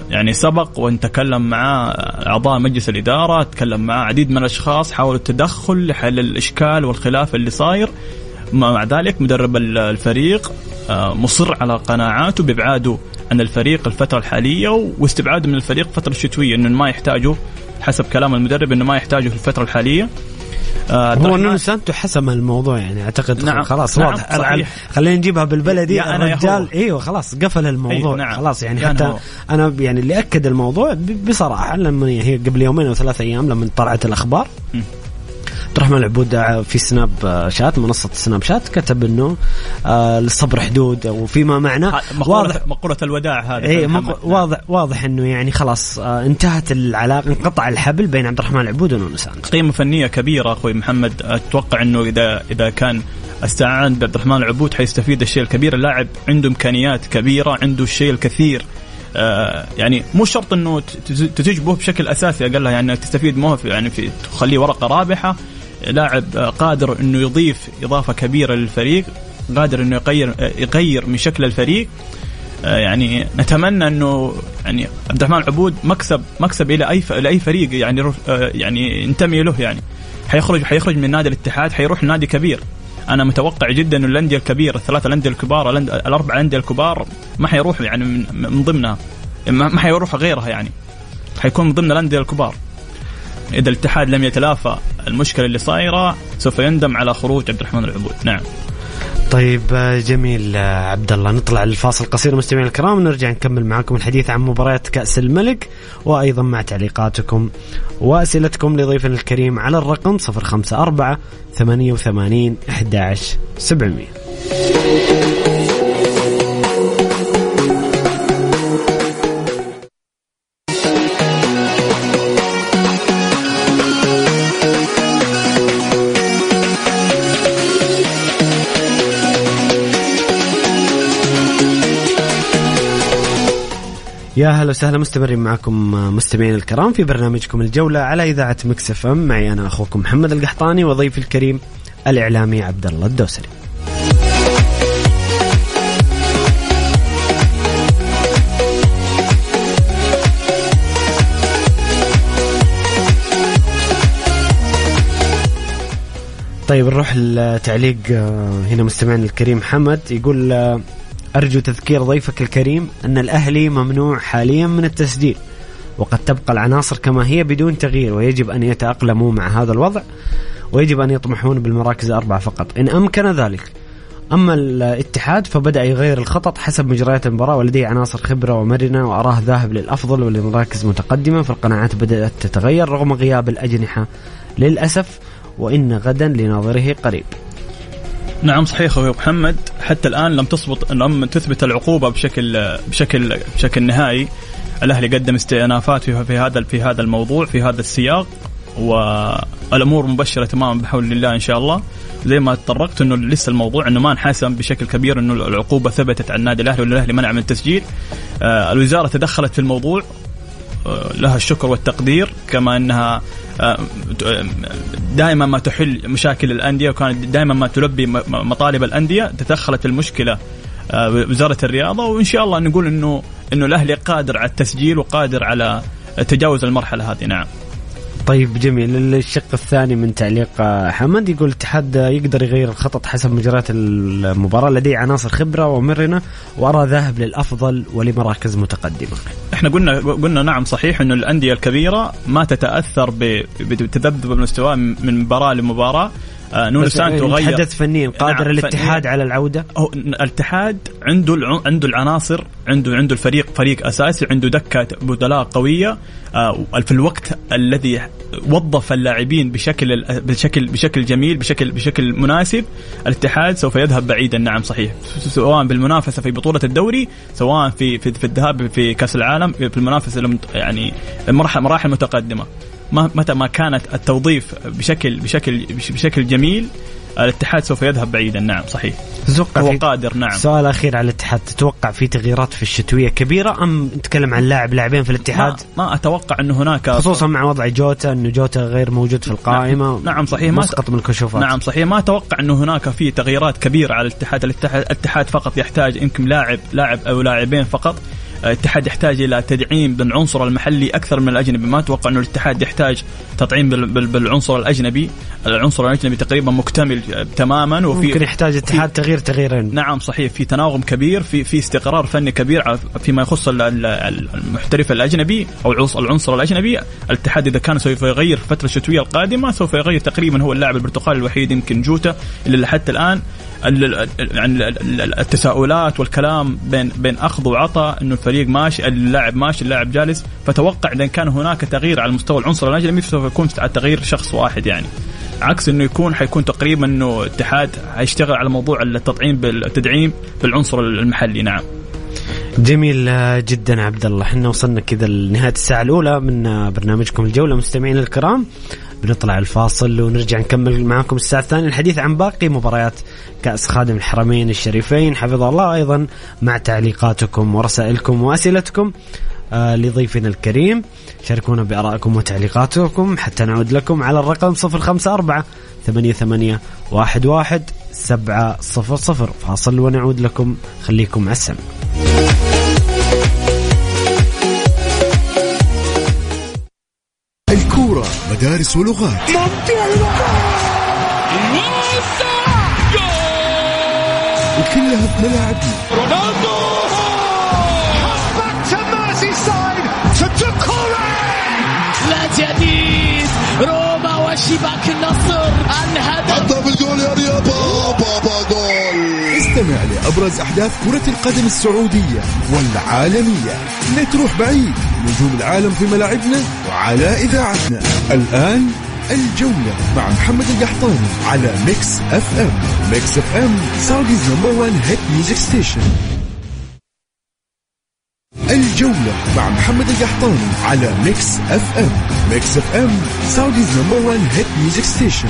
يعني سبق وإن تكلم مع أعضاء مجلس الإدارة تكلم مع عديد من الأشخاص حاولوا التدخل لحل الإشكال والخلاف اللي صاير. مع ذلك مدرب الفريق آه، مصر على قناعاته بابعاده عن الفريق الفترة الحالية واستبعاده من الفريق الفترة الشتويه إنه ما يحتاجه حسب كلام المدرب إنه ما يحتاجه في الفترة الحالية. آه هو نونو سانتو حسم الموضوع يعني أعتقد نعم خلاص نعم واضح. خلينا نجيبها بالبلدي الرجال إيوه خلاص قفل الموضوع أيوه نعم. خلاص يعني حتى هو. أنا يعني اللي أكد الموضوع بصراحة لما هي قبل يومين أو ثلاث أيام لما طلعت الأخبار م. عبد الرحمن العبود في سناب شات منصة سناب شات كتب إنه آه للصبر حدود وفيما معنى واضح مقولة الوداع هذه اي واضح واضح إنه يعني خلاص آه انتهت العلاقة انقطع الحبل بين عبد الرحمن العبود ونونو سانتو قيمة فنية كبيرة أخوي محمد. أتوقع إنه اذا إذا كان استعان بعبد الرحمن العبود حيستفيد الشيء الكبير. اللاعب عنده إمكانيات كبيرة عنده الشيء الكثير. آه يعني مو شرط إنه تجبه بشكل أساسي. اقلها يعني تستفيد مو يعني في تخليه ورقة رابحة. لاعب قادر إنه يضيف إضافة كبيرة للفريق قادر إنه يغير يغير من شكل الفريق. آه، يعني نتمنى إنه يعني عبد الرحمن العبود مكسب مكسب إلى أي لاي فريق يعني آه، يعني ينتمي له يعني. حيخرج حيخرج من نادي الاتحاد حيروح نادي كبير. أنا متوقع جدا إنه الأندية الكبيرة الثلاثة الأندية الكبار الاربع انديه الكبار ما حيروحوا يعني من ضمنها. ما حيروح غيرها يعني. حيكون من ضمن الأندية الكبار. إذا الاتحاد لم يتلافى المشكلة اللي صايرة سوف يندم على خروج عبد الرحمن العبود. نعم. طيب جميل عبد الله نطلع الفاصل قصير مستمعينا الكرام ونرجع نكمل معكم الحديث عن مباريات كأس الملك وأيضا مع تعليقاتكم وأسئلتكم لضيفنا الكريم على الرقم 054 88 11 700 يا هلا وسهلا مستمرين معكم مستمعين الكرام في برنامجكم الجولة على إذاعة Mix FM معي أنا أخوكم محمد القحطاني وضيفي الكريم الإعلامي عبد الله الدوسري. طيب نروح التعليق آه، هنا مستمعنا الكريم حمد يقول آه، أرجو تذكير ضيفك الكريم أن الأهلي ممنوع حاليا من التسجيل وقد تبقى العناصر كما هي بدون تغيير ويجب أن يتأقلموا مع هذا الوضع ويجب أن يطمحون بالمراكز الأربعة فقط. إن أمكن ذلك. أما الاتحاد فبدأ يغير الخطط حسب مجريات المباراة ولديه عناصر خبرة ومرنة وأراه ذاهب للأفضل ولمراكز متقدمة فالقناعات بدأت تتغير رغم غياب الأجنحة للأسف وإن غدا لناظره قريب. نعم صحيح أخوي محمد. حتى الآن لم تثبت لم تثبت العقوبة بشكل بشكل بشكل نهائي. الأهلي قدم استئنافات في هذا في هذا الموضوع في هذا السياق والأمور مبشرة تماما بحول الله إن شاء الله. زي ما تطرقت إنه لسه الموضوع إنه ما انحسم بشكل كبير إنه العقوبة ثبتت على النادي الأهلي والاهلي منع من التسجيل. آه الوزارة تدخلت في الموضوع. لها الشكر والتقدير كما أنها آه دائما ما تحل مشاكل الأندية وكانت دائما ما تلبي مطالب الأندية تدخلت المشكلة آه وزاره الرياضة. وإن شاء الله نقول إنه إنه الأهلي قادر على التسجيل وقادر على تجاوز المرحلة هذه. نعم. طيب جميل. الشق الثاني من تعليق حمد يقول الاتحاد يقدر يغير الخطط حسب مجريات المباراة. لديه عناصر خبرة ومرنة وأرى ذاهب للأفضل ولمراكز متقدمة. إحنا قلنا قلنا نعم صحيح إنه الأندية الكبيرة ما تتأثر بتذبذب المستوى من مباراة لمباراة. آه نونو سانتو غير. تحدث فنيا قادر نعم الاتحاد على العودة؟ هو الاتحاد عنده عنده العناصر عنده عنده الفريق فريق أساسي عنده دكة بدلاء قوية. آه في الوقت الذي وظف اللاعبين بشكل بشكل بشكل جميل بشكل بشكل مناسب الاتحاد سوف يذهب بعيدا. نعم صحيح. سواء بالمنافسة في بطولة الدوري سواء في في, في الذهاب في كأس العالم في المنافسة يعني مراحل مراحل متقدمة. متى ما كانت التوظيف بشكل بشكل بشكل جميل الاتحاد سوف يذهب بعيدا. نعم صحيح. تتوقع هو قادر نعم. سؤال أخير على الاتحاد. تتوقع في تغييرات في الشتوية كبيرة أم نتكلم عن لاعب لاعبين في الاتحاد؟ ما, ما أتوقع انه هناك خصوصا مع وضع جوتا انه جوتا غير موجود في القائمة. نعم, نعم صحيح. ما مسقط من الكشوفات. نعم صحيح. ما أتوقع انه هناك في تغييرات كبيرة على الاتحاد الاتحاد فقط يحتاج يمكن لاعب لاعب أو لاعبين فقط. الاتحاد يحتاج إلى تدعيم بالعنصر المحلي أكثر من الأجنبي. ما أتوقع انه الاتحاد يحتاج تطعيم بالعنصر الأجنبي. العنصر الأجنبي تقريبا مكتمل تماما وفي ممكن يحتاج الاتحاد تغيير تغييرين. نعم صحيح. في تناغم كبير في في استقرار فني كبير فيما يخص المحترف الأجنبي أو العنصر الأجنبي. الاتحاد إذا كان سوف يغير في الفترة الشتوية القادمة سوف يغير تقريبا هو اللاعب البرتقالي الوحيد يمكن جوتا. اللي حتى الآن التساؤلات والكلام بين بين أخذ وعطاء إنه الفريق ماشي اللاعب ماشي اللاعب جالس. فتوقع إذا كان هناك تغيير على مستوى العنصر الأجنبي سوف يكون تغيير شخص واحد يعني. عكس إنه يكون حيكون تقريبا إنه الاتحاد حيشتغل على موضوع التطعيم بالتدعيم بالعنصر المحلي. نعم. جميل جدا عبد الله. إحنا وصلنا كذا لنهاية الساعة الأولى من برنامجكم الجولة. مستمعينا الكرام بنطلع الفاصل ونرجع نكمل معكم الساعة الثانية. الحديث عن باقي مباريات كأس خادم الحرمين الشريفين. حفظ الله أيضا مع تعليقاتكم ورسائلكم وأسئلتكم آه لضيفنا الكريم. شاركونا بآرائكم وتعليقاتكم. حتى نعود لكم على الرقم 054 ثمانية ثمانية واحد واحد سبعة صفر صفر. فاصل ونعود لكم. خليكم مع السمع. مدارس ولغات. وكلها في ملاعبنا رونالدو لا جديد! روما وشباك النصر! في الجول يا رياض استمع لأبرز أحداث كرة القدم السعودية والعالمية. لا تروح بعيد نجوم العالم في ملاعبنا وعلى إذاعتنا. الآن الجولة مع محمد القحطاني على Mix FM Mix FM Saudi's number 1 hit music station الجولة مع محمد القحطاني على Mix FM Mix FM Saudi's number 1 hit music station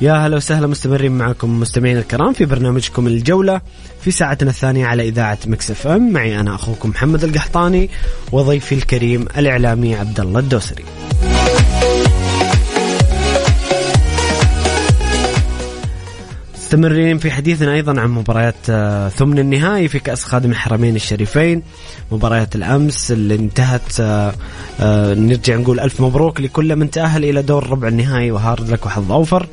يا هلا وسهلا مستمرين معكم مستمعينا الكرام في برنامجكم الجولة في ساعتنا الثانية على إذاعة Mix FM. معي أنا أخوكم محمد القحطاني وضيفي الكريم الإعلامي عبد الله الدوسري. مستمرين في حديثنا أيضا عن مباريات آه، ثمن النهائي في كأس خادم الحرمين الشريفين. مباريات الأمس اللي انتهت آه، آه، نرجع نقول ألف مبروك لكل من تأهل إلى دور ربع النهائي و hard luck وحظ أوفر.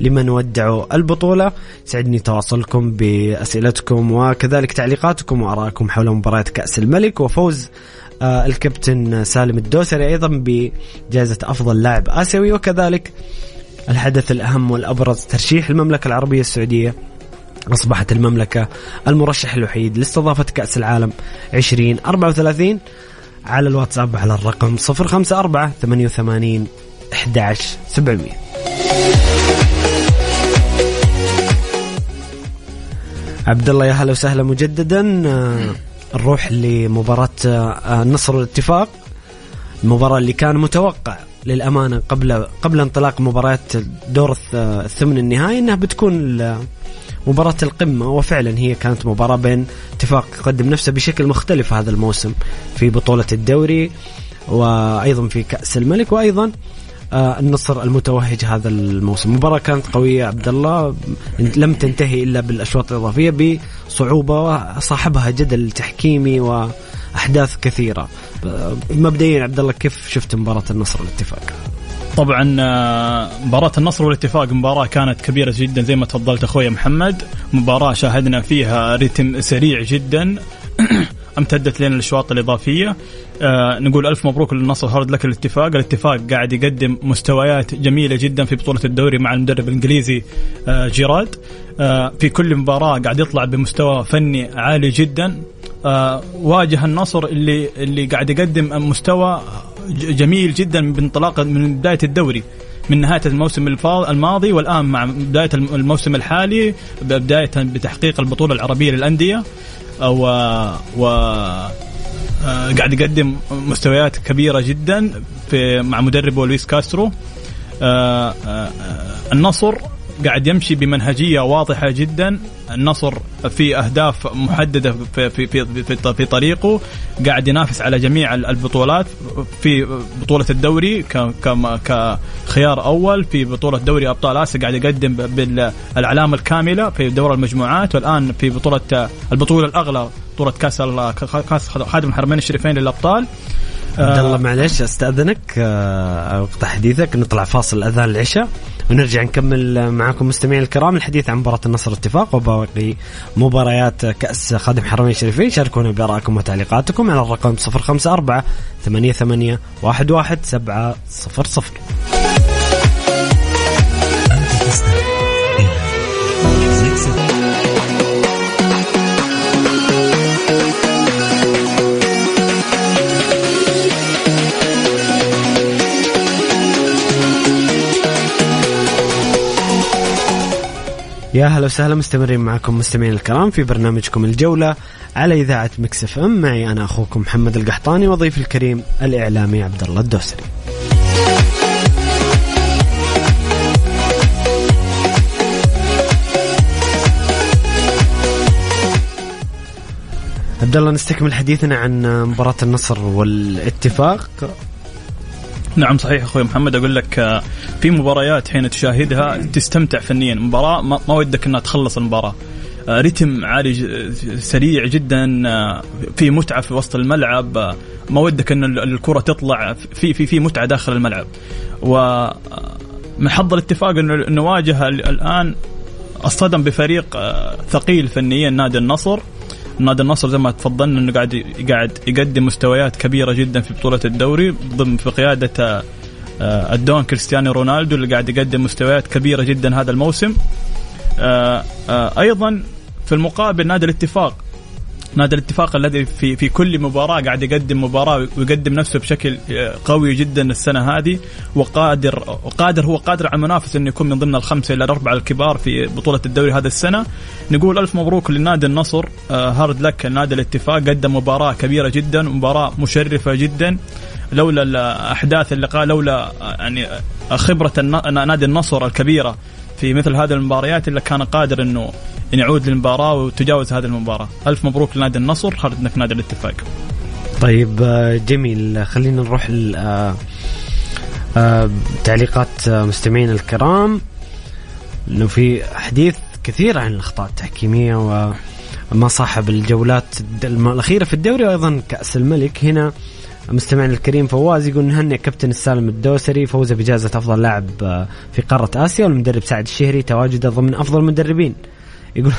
لمن ودعوا البطولة. سعدني تواصلكم بأسئلتكم وكذلك تعليقاتكم وأراءكم حول مباراة كأس الملك وفوز الكابتن سالم الدوسري أيضا بجائزة أفضل لاعب آسيوي. وكذلك الحدث الأهم والأبرز ترشيح المملكة العربية السعودية أصبحت المملكة المرشح الوحيد لاستضافة كأس العالم 2034 على الواتساب على الرقم 054 88 11 عبد الله يا هلا وسهلا مجددا. نروح لمباراة النصر والاتفاق المباراة اللي كان متوقع للأمانة قبل قبل انطلاق مباراة دور الثمن النهائي أنها بتكون مباراة القمة. وفعلا هي كانت مباراة بين اتفاق يقدم نفسه بشكل مختلف هذا الموسم في بطولة الدوري وأيضا في كأس الملك وأيضا آه، النصر المتوهج هذا الموسم. مباراة كانت قوية عبد الله. لم تنتهي إلا بالأشواط الإضافية بصعوبة صاحبها جدل تحكيمي وأحداث كثيرة. مبدئيا عبد الله كيف شفت مباراة النصر والاتفاق؟ طبعا آه، مباراة النصر والاتفاق مباراة كانت كبيرة جدا زي ما تفضلت أخوي محمد. مباراة شاهدنا فيها رتم سريع جدا. امتدت لنا الأشواط الإضافية. آه نقول ألف مبروك للنصر هارد لك الاتفاق. الاتفاق قاعد يقدم مستويات جميلة جدا في بطولة الدوري مع المدرب الإنجليزي آه جيراد آه في كل مباراة قاعد يطلع بمستوى فني عالي جدا. آه واجه النصر اللي اللي قاعد يقدم مستوى جميل من بانطلاق من بداية الدوري. من نهاية الموسم الماضي والآن مع بداية الموسم الحالي بداية بتحقيق البطولة العربية للأندية. و, و آه، قاعد يقدم مستويات كبيرة جدا في مع مدربه لويس كاسترو. آه، آه، النصر قاعد يمشي بمنهجية واضحة جدا. النصر في أهداف محددة في في في في, طريقه. قاعد ينافس على جميع البطولات. في بطولة الدوري كخيار أول. في بطولة دوري أبطال آسيا قاعد يقدم بالعلامه الكاملة في دور المجموعات. والآن في بطولة البطولة الأغلى بطولة كاس كاس خادم الحرمين الشريفين للأبطال. عبد الله معلش أستأذنك اقطع حديثك نطلع فاصل أذان العشاء. ونرجع نكمل معكم مستمعين الكرام الحديث عن مباراة النصر الاتفاق وباقي مباريات كأس خادم حرمين الشريفين. شاركونا بآرائكم وتعليقاتكم على الرقم 054 88 11 يا هلا وسهلا مستمرين معكم مستمعين الكرام في برنامجكم الجولة على إذاعة Mix FM معي أنا أخوكم محمد القحطاني وضيفي الكريم الإعلامي عبد الله الدوسري. عبد الله نستكمل حديثنا عن مباراة النصر والاتفاق نعم صحيح أخوي محمد. أقول لك آه، في مباريات حين تشاهدها تستمتع فنيا. مباراة ما ودك إنها تخلص المباراة. آه، رتم عالي سريع جدا آه، في متعة في وسط الملعب. ما ودك إن الكرة تطلع في في في متعة داخل الملعب. و من حظ الاتفاق إنه نواجه الآن أصطدم بفريق ثقيل فنيا نادي النصر. نادي النصر زي ما تفضلنا إنه قاعد قاعد يقدم مستويات كبيرة جدا في بطولة الدوري ضمن في قيادة آه، الدون كريستيانو رونالدو اللي قاعد يقدم مستويات كبيرة جدا هذا الموسم. آه، آه، أيضا في المقابل نادي الاتفاق نادي الاتفاق الذي في في كل مباراة قاعد يقدم مباراة ويقدم نفسه بشكل قوي جدا السنة هذه وقادر وقادر هو قادر على المنافسه إنه يكون من ضمن الخمسة إلى الأربعة الكبار في بطولة الدوري هذا السنة. نقول ألف مبروك لنادي النصر آه، هارد لك نادي الاتفاق قدم مباراة كبيرة جدا مباراة مشرفة جدا. لولا الأحداث اللقاء لولا يعني خبرة نادي النصر الكبيرة في مثل هذه المباريات إلا كان قادر إنه إن يعود للمباراة وتجاوز هذه المباراة. ألف مبروك لنادي النصر خالد إنك نادي الاتفاق. طيب آه، جميل. خلينا نروح آه، آه، تعليقات مستمعين الكرام. إنه في حديث كثير عن الأخطاء التحكيمية وما صاحب الجولات الأخيرة في الدوري وأيضا كأس الملك. هنا مستمعنا الكريم فواز يقول نهنئ كابتن السالم الدوسري فوزه بجائزة أفضل لاعب في قارة آسيا والمدرب سعد الشهري تواجده ضمن أفضل المدربين. يقول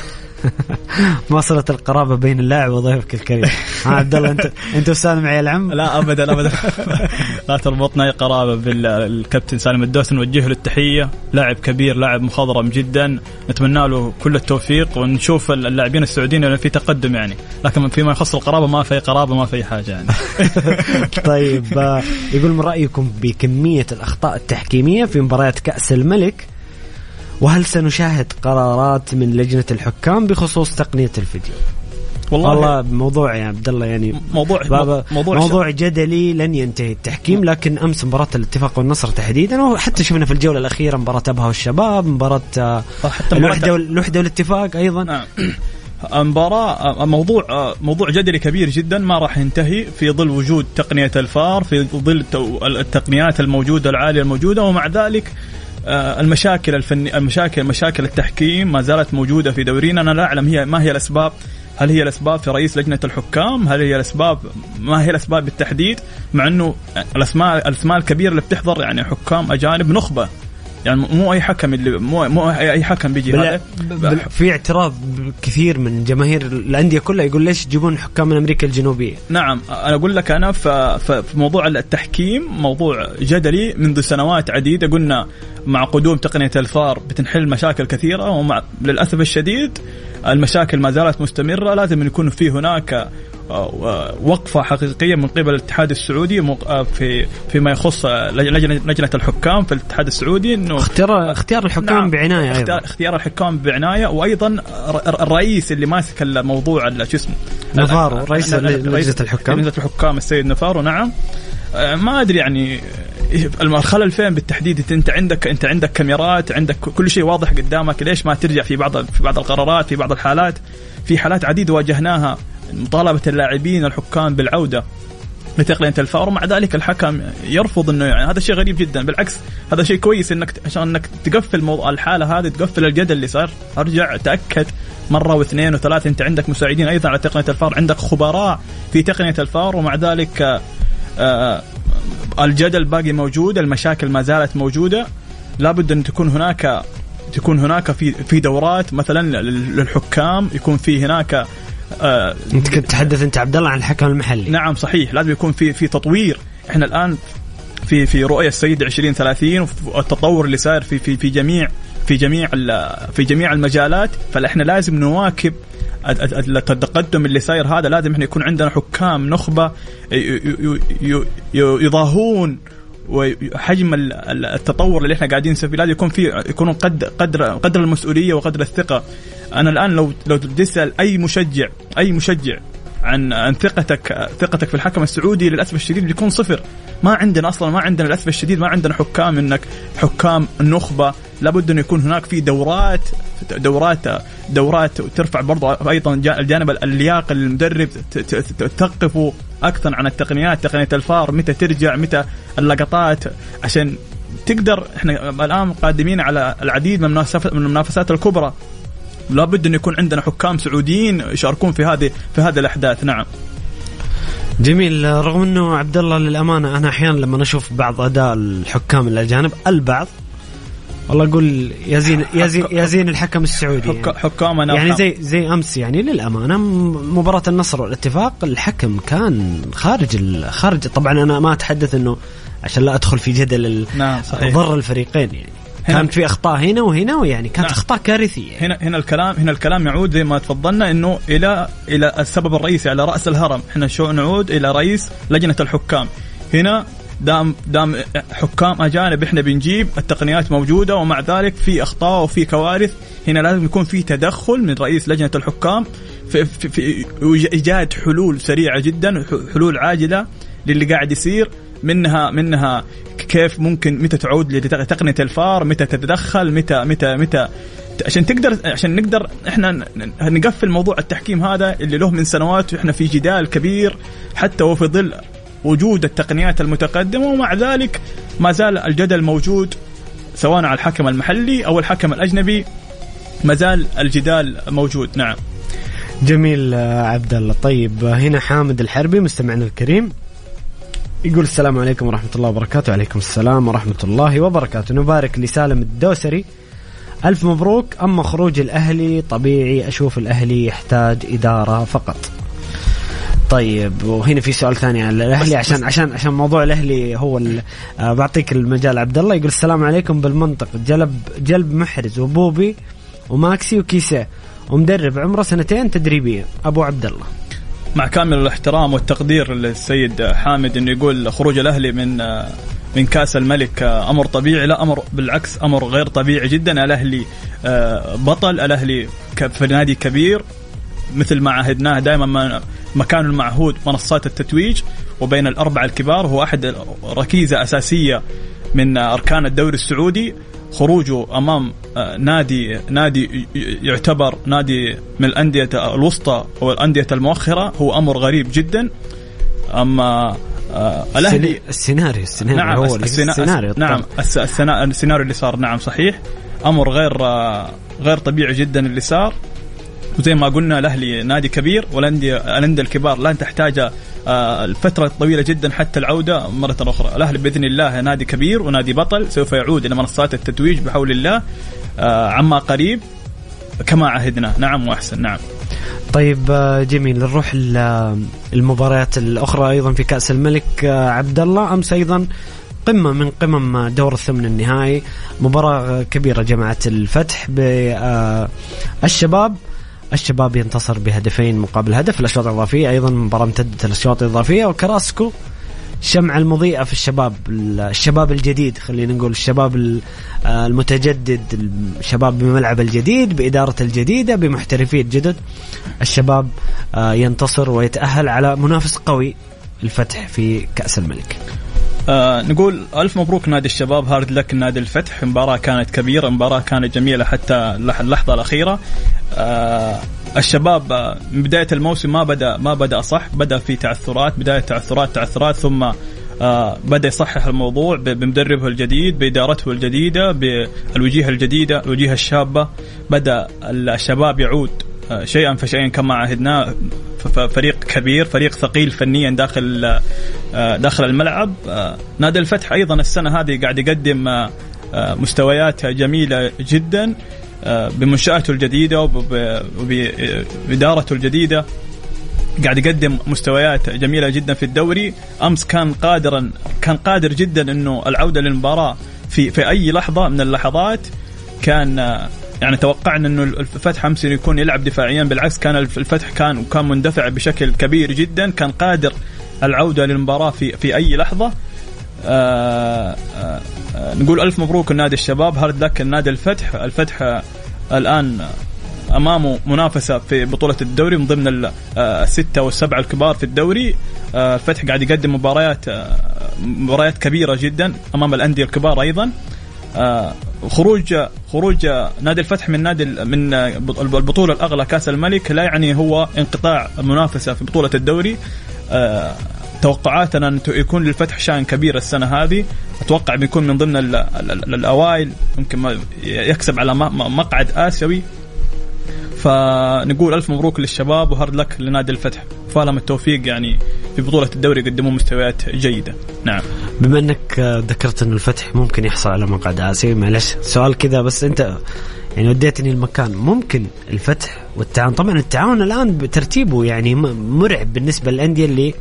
ما صلت القرابة بين اللاعب وضيفك الكريم. ها عبد الله انت أنت وسالم عيال عم لا ابدا ابدا. لا تربطنا اي قرابة بالكابتن سالم الدوسري نوجه له التحية. لاعب كبير لاعب مخضرم جدا. نتمنى له كل التوفيق ونشوف اللاعبين السعوديين في تقدم يعني. لكن فيما يخص القرابة ما في قرابة ما في حاجة يعني. طيب آه، يقول من رأيكم بكمية الأخطاء التحكيمية في مباريات كأس الملك وهل سنشاهد قرارات من لجنة الحكام بخصوص تقنية الفيديو؟ والله والله موضوع يا عبد الله يعني موضوع بابا موضوع, موضوع جدلي لن ينتهي التحكيم لكن أمس مباراة الاتفاق والنصر تحديدا وحتى شفنا في الجولة الأخيرة مباراة أبها والشباب مباراة آه، حتى الوحدة الوحدة والاتفاق أيضا نعم. مباراة موضوع موضوع جدلي كبير جدا ما راح ينتهي في ظل وجود تقنية الفار في ظل التقنيات الموجودة العالية الموجودة ومع ذلك آه، المشاكل الفني المشاكل مشاكل التحكيم ما زالت موجودة في دورينا أنا لا أعلم هي ما هي الأسباب هل هي الأسباب في رئيس لجنة الحكام؟ هل هي الاسباب ما هي الأسباب بالتحديد؟ مع إنه الاسماء الأسماء الكبيرة اللي بتحضر يعني حكام أجانب نخبة يعني مو أي حكم اللي مو مو أي حكم بيجي هذا. في اعتراض كثير من جماهير الأندية كلها يقول ليش تجيبون حكام من أمريكا الجنوبية؟ نعم أنا أقول لك أنا في موضوع التحكيم موضوع جدلي منذ سنوات عديدة قلنا مع قدوم تقنية الفار بتنحل مشاكل كثيرة ومع للأسف الشديد المشاكل ما زالت مستمرة لازم يكون في هناك وقفة حقيقية من قبل الاتحاد السعودي آه، في فيما يخص لجنه لجنة الحكام في الاتحاد السعودي إنه اختيار اختيار الحكام نعم بعناية اختيار, اختيار الحكام بعناية وأيضا الرئيس اللي ماسك الموضوع شو اسمه؟ نفارو رئيس لجنة الحكام. لجنة الحكام السيد نفارو نعم. آه، ما أدري يعني الخلل فين بالتحديد انت عندك إنت عندك كاميرات عندك كل شيء واضح قدامك ليش ما ترجع في بعض في بعض القرارات في بعض الحالات؟ في حالات عديدة واجهناها. مطالبة اللاعبين الحكام بالعودة لتقنيه الفار ومع ذلك الحكم يرفض إنه يعني هذا شيء غريب جدا. بالعكس هذا شيء كويس إنك عشان إنك تقفل موضوع الحالة هذه تقفل الجدل اللي صار. أرجع تأكد مرة واثنين وثلاثة أنت عندك مساعدين أيضا على تقنية الفار عندك خبراء في تقنية الفار ومع ذلك آه الجدل باقي موجود المشاكل ما زالت موجودة. لابد أن تكون هناك تكون هناك في في دورات مثلا للحكام يكون في هناك آه انت كنت تتحدث انت عبد الله عن الحكم المحلي. نعم صحيح. لازم يكون في في تطوير. إحنا الآن في في رؤية السيد 2030 والتطور اللي صاير في في في جميع في جميع في جميع المجالات. فاحنا لازم نواكب التقدم اللي صاير هذا. لازم إحنا يكون عندنا حكام نخبة يضاهون وحجم التطور اللي إحنا قاعدين نسوي لازم يكون في يكون قد قدر قدر المسؤولية وقدر الثقة. أنا الآن لو لو تسأل أي مشجع أي مشجع عن عن ثقتك ثقتك في الحكم السعودي للأسف الشديد بيكون صفر. ما عندنا أصلا ما عندنا للأسف الشديد ما عندنا حكام انك حكام نخبة. لابد انه يكون هناك في دورات دورات دورات ترفع برضو أيضا الجانب اللياقه للمدرب تثقفوا أكثر عن التقنيات تقنية الفار متى ترجع متى اللقطات. عشان تقدر إحنا الآن قادمين على العديد من المنافسات الكبرى. لابد أن يكون عندنا حكام سعوديين يشاركون في هذه في هذه الأحداث. نعم. جميل. رغم إنه عبد الله للأمانة أنا أحيانا لما أشوف بعض أداء الحكام الأجانب البعض والله أقول يا زين يا زين يا زين الحكم السعودي يعني. حكامنا يعني زي زي أمس يعني للأمانة مباراة النصر والاتفاق الحكم كان خارج خارج طبعا أنا ما أتحدث إنه عشان لا أدخل في جدل نعم صحيح. ضر الفريقين يعني. كانت في أخطاء هنا وهنا ويعني كانت نعم. أخطاء كارثية هنا هنا الكلام هنا الكلام يعود زي ما تفضلنا إنه إلى إلى السبب الرئيسي على رأس الهرم. إحنا شو نعود إلى رئيس لجنة الحكام. هنا دام دام حكام أجانب إحنا بنجيب التقنيات موجودة ومع ذلك في أخطاء وفي كوارث. هنا لازم يكون في تدخل من رئيس لجنة الحكام في, في, في إيجاد حلول سريعة جدا حلول عاجلة للي قاعد يصير. منها منها كيف ممكن متى تعود لتقنية الفار متى تتدخل متى متى متى عشان تقدر عشان نقدر إحنا نقفل موضوع التحكيم هذا اللي له من سنوات وإحنا في جدال كبير حتى وفي ظل وجود التقنيات المتقدمة ومع ذلك ما زال الجدل موجود سواء على الحكم المحلي أو الحكم الأجنبي ما زال الجدال موجود. نعم. جميل عبد الله طيب هنا حامد الحربي مستمعنا الكريم يقول السلام عليكم ورحمة الله وبركاته. وعليكم السلام ورحمة الله وبركاته. نبارك لسالم الدوسري. ألف مبروك أما خروج الأهلي طبيعي أشوف الأهلي يحتاج إدارة فقط. طيب وهنا في سؤال ثاني عن الأهلي عشان عشان عشان موضوع الأهلي هو آه بعطيك المجال. عبد الله يقول السلام عليكم بالمنطق. جلب جلب محرز وبوبي وماكسي وكيسيه ومدرب عمره سنتين تدريبية. أبو عبد الله. مع كامل الاحترام والتقدير للسيد حامد إنه يقول خروج الأهلي من من كأس الملك أمر طبيعي. لا أمر بالعكس أمر غير طبيعي جدا. الأهلي آه، بطل. الأهلي في نادي كبير. مثل ما عهدناه دائما مكانه المعهود منصات التتويج وبين الأربعة الكبار هو أحد ركيزة أساسية من أركان الدوري السعودي. خروجه أمام آه، نادي نادي يعتبر نادي من الأندية الوسطى والأندية المؤخرة هو أمر غريب جدا. أما آه الاهلي السيناريو السيناريو نعم هو السيناريو نعم السيناريو اللي صار نعم صحيح. أمر غير آه غير طبيعي جدا اللي صار. وزي ما قلنا الأهلي نادي كبير والانديه الأندية الكبار لا تحتاج آه، الفترة طويلة جدا حتى العودة مرة أخرى. الأهلي بإذن الله نادي كبير ونادي بطل سوف يعود إلى منصات التتويج بحول الله آه، عما قريب كما عهدنا. نعم وأحسن. نعم. طيب آه، جميل. نروح المباريات الأخرى أيضا في كأس الملك عبد الله. أمس أيضا قمة من قمم دور الثمن النهائي. مباراة كبيرة جمعت الفتح بالشباب الشباب ينتصر بهدفين مقابل هدف الأشواط الإضافية أيضا مباراة امتدت الأشواط الإضافية وكراسكو الشمعة المضيئة في الشباب الشباب الجديد خلينا نقول الشباب المتجدد الشباب بملعب الجديد بإدارة الجديدة بمحترفين جدد الشباب آه، ينتصر ويتأهل على منافس قوي الفتح في كأس الملك. آه نقول ألف مبروك نادي الشباب هارد لك نادي الفتح. مباراة كانت كبيرة مباراة كانت جميلة حتى اللحظة الأخيرة. آه الشباب آه، من بداية الموسم ما بدا ما بدأ صح بدأ في تعثرات بداية تعثرات تعثرات ثم آه بدأ يصحح الموضوع بمدربه الجديد بإدارته الجديدة بالوجيه الجديدة الوجيه الشابة. بدأ الشباب يعود شيئا فشيئا كما عهدناه فريق كبير فريق ثقيل فنيا داخل آه، داخل الملعب. آه، نادي الفتح أيضا السنة هذه قاعد يقدم آه، مستويات جميلة جدا آه، بمنشآته الجديدة وبإدارته الجديدة. قاعد يقدم مستويات جميلة جدا في الدوري. أمس كان قادرا كان قادر جدا إنه العودة للمباراة في في أي لحظة من اللحظات كان يعني توقعنا إنه الفتح أمس يكون يلعب دفاعيا بالعكس كان الفتح كان كان مندفع بشكل كبير جدا كان قادر العودة للمباراة في في أي لحظة. آآ آآ نقول ألف مبروك النادي الشباب هارد لك النادي الفتح. الفتح الآن أمامه منافسة في بطولة الدوري من ضمن الستة والسبعة الكبار في الدوري. الفتح قاعد يقدم مباريات مباريات كبيرة جدا أمام الأندية الكبار أيضا. خروج خروج نادي الفتح من نادي من البطولة الأغلى كأس الملك لا يعني هو انقطاع المنافسه في بطولة الدوري. توقعاتنا أن يكون للفتح شأن كبير السنة هذه. أتوقع بيكون من ضمن الأوائل يمكن يكسب على مقعد آسيوي. فنقول ألف مبروك للشباب وهارد لك لنادي الفتح. فالهم التوفيق يعني في بطولة الدوري قدموا مستويات جيدة. نعم. بما انك ذكرت انه الفتح ممكن يحصل على مقعد اسيوي معلش سؤال كذا بس انت يعني وديتني المكان. ممكن الفتح والتعاون طبعا التعاون الآن بترتيبه يعني مرعب بالنسبة للأندية اللي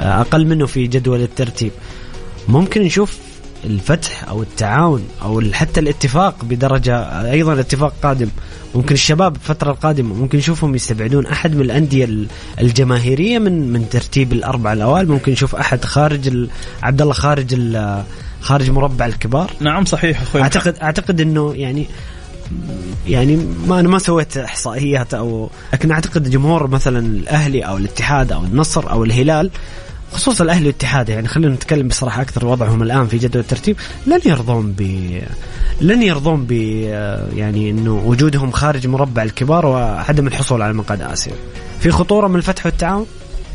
أقل منه في جدول الترتيب. ممكن نشوف الفتح أو التعاون أو حتى الاتفاق بدرجة أيضا الاتفاق قادم. ممكن الشباب الفترة القادمة ممكن نشوفهم يستبعدون أحد من الأندية الجماهيرية من من ترتيب الأربعة الأوائل. ممكن نشوف أحد خارج عبد الله خارج خارج مربع الكبار. نعم صحيح أخوي. اعتقد أعتقد إنه يعني يعني ما أنا ما سويت إحصائيات أو لكن أعتقد جمهور مثلا الأهلي أو الاتحاد أو النصر أو الهلال خصوصا الأهلي والاتحاد يعني خلينا نتكلم بصراحة أكثر وضعهم الآن في جدول الترتيب. لن يرضون ب لن يرضون ب يعني إنه وجودهم خارج مربع الكبار وعدم الحصول على مقعد آسيا. في خطورة من الفتح والتعاون؟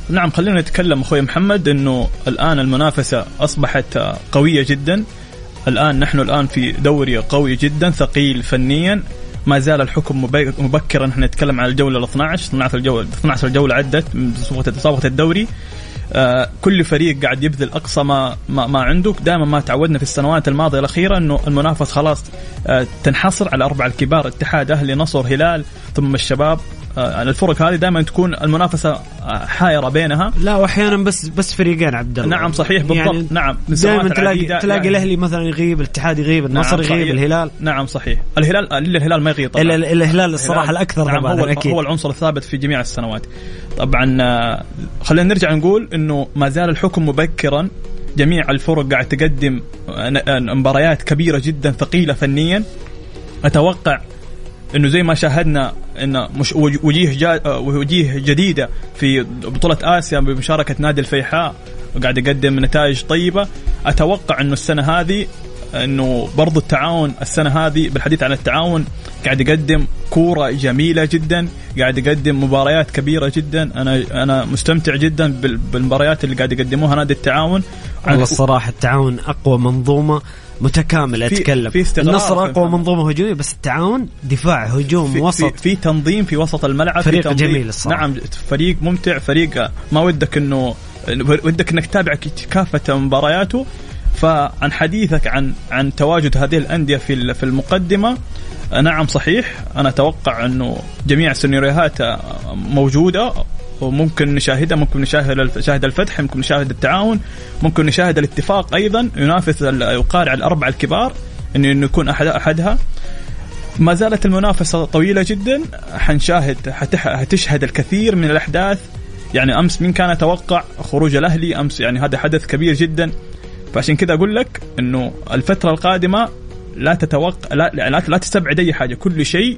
نعم خلينا نتكلم أخوي محمد إنه الآن المنافسة أصبحت قوية جدا. الآن نحن الآن في دوري قوي جدا ثقيل فنيا. ما زال الحكم مبكرا. إحنا نتكلم عن الجولة ال 12 12 الجولة 12 جوله عدت من مسابقه الدوري. كل فريق قاعد يبذل أقصى ما ما, ما عنده دائما ما تعودنا في السنوات الماضية الأخيرة إنه المنافسه خلاص آه تنحصر على الاربعه الكبار اتحاد أهلي نصر هلال ثم الشباب. آه الفرق هذه دائما تكون المنافسة حائرة بينها. لا واحيانا بس بس فريقين عبد الله. نعم صحيح بالضبط. يعني نعم دائما تلاقي تلاقي يعني الأهلي مثلا يغيب الاتحاد يغيب النصر نعم يغيب الهلال. نعم صحيح. الهلال إلا الهلال ما يغيب طبعا. إلا الهلال الصراحة الأكثر نعم هو, أكيد. هو العنصر الثابت في جميع السنوات. طبعا خلينا نرجع نقول إنه ما زال الحكم مبكرا. جميع الفرق قاعد تقدم مباريات كبيرة جدا ثقيلة فنيا. أتوقع إنه زي ما شاهدنا إن مش وجيه وجيه جديدة في بطولة آسيا بمشاركة نادي الفيحاء وقاعد يقدم نتائج طيبة. أتوقع إنه السنة هذه إنه برضو التعاون السنة هذه بالحديث عن التعاون قاعد يقدم كورة جميلة جدا قاعد يقدم مباريات كبيرة جدا. أنا أنا مستمتع جدا بالمباريات اللي قاعد يقدموها نادي التعاون. والله الصراحة التعاون أقوى منظومة متكامل أتكلم. في النصر أقوى منظومة هجومية بس التعاون دفاع هجوم في وسط. في, في تنظيم في وسط الملعب فريق في تنظيم جميل الصراحة. نعم فريق ممتع فريق ما ودك انه ودك إنك تتابع كافه مبارياته. فعن حديثك عن عن تواجد هذه الأندية في في المقدمة نعم صحيح. أنا أتوقع إنه جميع السيناريوهات موجودة. وممكن نشاهدها ممكن نشاهد نشاهد الفتح ممكن نشاهد التعاون ممكن نشاهد الاتفاق أيضا ينافس يقارع الأربعة الكبار إنه يكون احد أحدها. ما زالت المنافسة طويلة جدا. حنشاهد حتشهد الكثير من الأحداث. يعني أمس مين كان يتوقع خروج الأهلي. أمس يعني هذا حدث كبير جدا. فعشان كذا أقول لك إنه الفترة القادمة لا تتوقع لا لا, لا تستبعد أي حاجة. كل شيء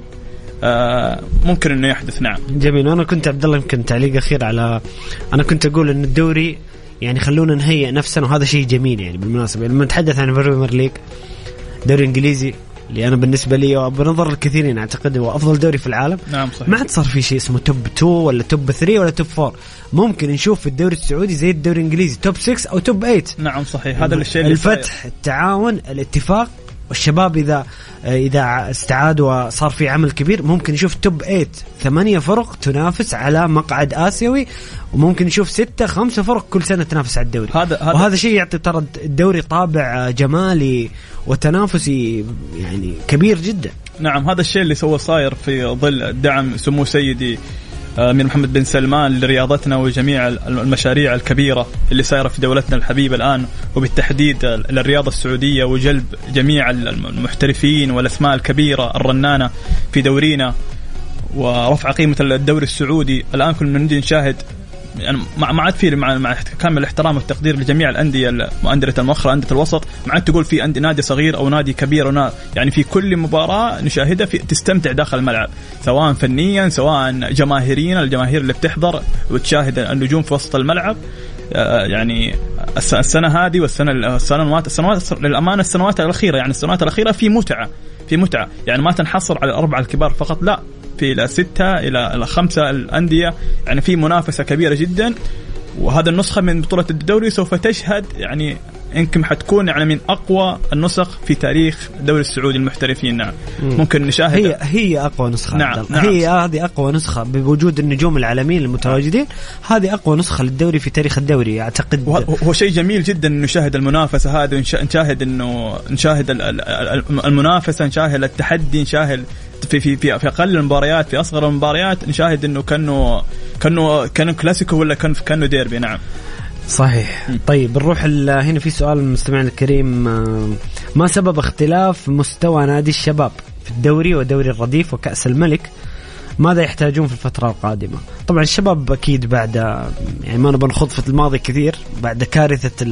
ممكن إنه يحدث نعم. جميل. وأنا كنت عبد الله يمكن تعليق أخير على أنا كنت أقول إن الدوري يعني خلونا نهيئ نفسنا وهذا شيء جميل يعني بالمناسبة. لما نتحدث عن ال Premier League دوري إنجليزي اللي أنا بالنسبة لي وبنظر الكثيرين أعتقد هو أفضل دوري في العالم. نعم صحيح. ما عاد صار في شيء اسمه top 2 ولا top 3 ولا top 4 ممكن نشوف في الدوري السعودي زي الدوري الإنجليزي top 6 أو top 8 نعم صحيح. هذا الشيء اللي الفتح التعاون الاتفاق والشباب اذا إذا استعاد وصار في عمل كبير ممكن نشوف توب 8 ثمانية فرق تنافس على مقعد آسيوي وممكن نشوف ستة خمسة فرق كل سنة تنافس على الدوري. هذا هذا وهذا شيء يعطي ترى الدوري طابع جمالي وتنافسي يعني كبير جدا. نعم هذا الشيء اللي سوى صاير في ظل دعم سمو سيدي امير محمد بن سلمان لرياضتنا وجميع المشاريع الكبيرة اللي صايرة في دولتنا الحبيبة الآن وبالتحديد للرياضة السعودية وجلب جميع المحترفين والأسماء الكبيرة الرنانة في دورينا ورفع قيمة الدوري السعودي. الآن كنا نشاهد يعني ما عاد في مع مع كامل الاحترام والتقدير لجميع الأندية أندية المؤخرة أندية الوسط. ما عاد تقول في نادي صغير أو نادي كبير ونادي يعني في كل مباراة نشاهدها في تستمتع داخل الملعب. سواء فنيا سواء جماهيريا الجماهير اللي بتحضر وتشاهد النجوم في وسط الملعب. آه، يعني السنة هذه والسنة السنوات السنوات للأمانة السنوات الأخيرة يعني السنوات الأخيرة في متعة في متعة. يعني ما تنحصر على الأربعة الكبار فقط لا. في إلى ستة إلى خمسة الأندية. يعني في منافسة كبيرة جدا. وهذا النسخة من بطولة الدوري سوف تشهد. يعني يمكن حتكون يعني من أقوى النسخ في تاريخ الدوري السعودي المحترفين. نعم. مم. ممكن نشاهد هي هي أقوى نسخة. نعم, نعم. هي هذه أقوى نسخة بوجود النجوم العالميين المتواجدين. هذه أقوى نسخة للدوري في تاريخ الدوري أعتقد. هو شيء جميل جدا إنه نشاهد المنافسة هذه ونشاهد انه نشاهد المنافسة نشاهد التحدي نشاهد في في في, في أقل المباريات في أصغر المباريات نشاهد إنه كانه كأنه كأنه كلاسيكو ولا كان كأنه ديربي نعم. صحيح. طيب نروح هنا في سؤال من المستمعين الكريم. آه، ما سبب اختلاف مستوى نادي الشباب في الدوري ودوري الرديف وكأس الملك؟ ماذا يحتاجون في الفترة القادمة؟ طبعا الشباب أكيد بعد يعني ما نبغى نخوض في الماضي كثير بعد كارثة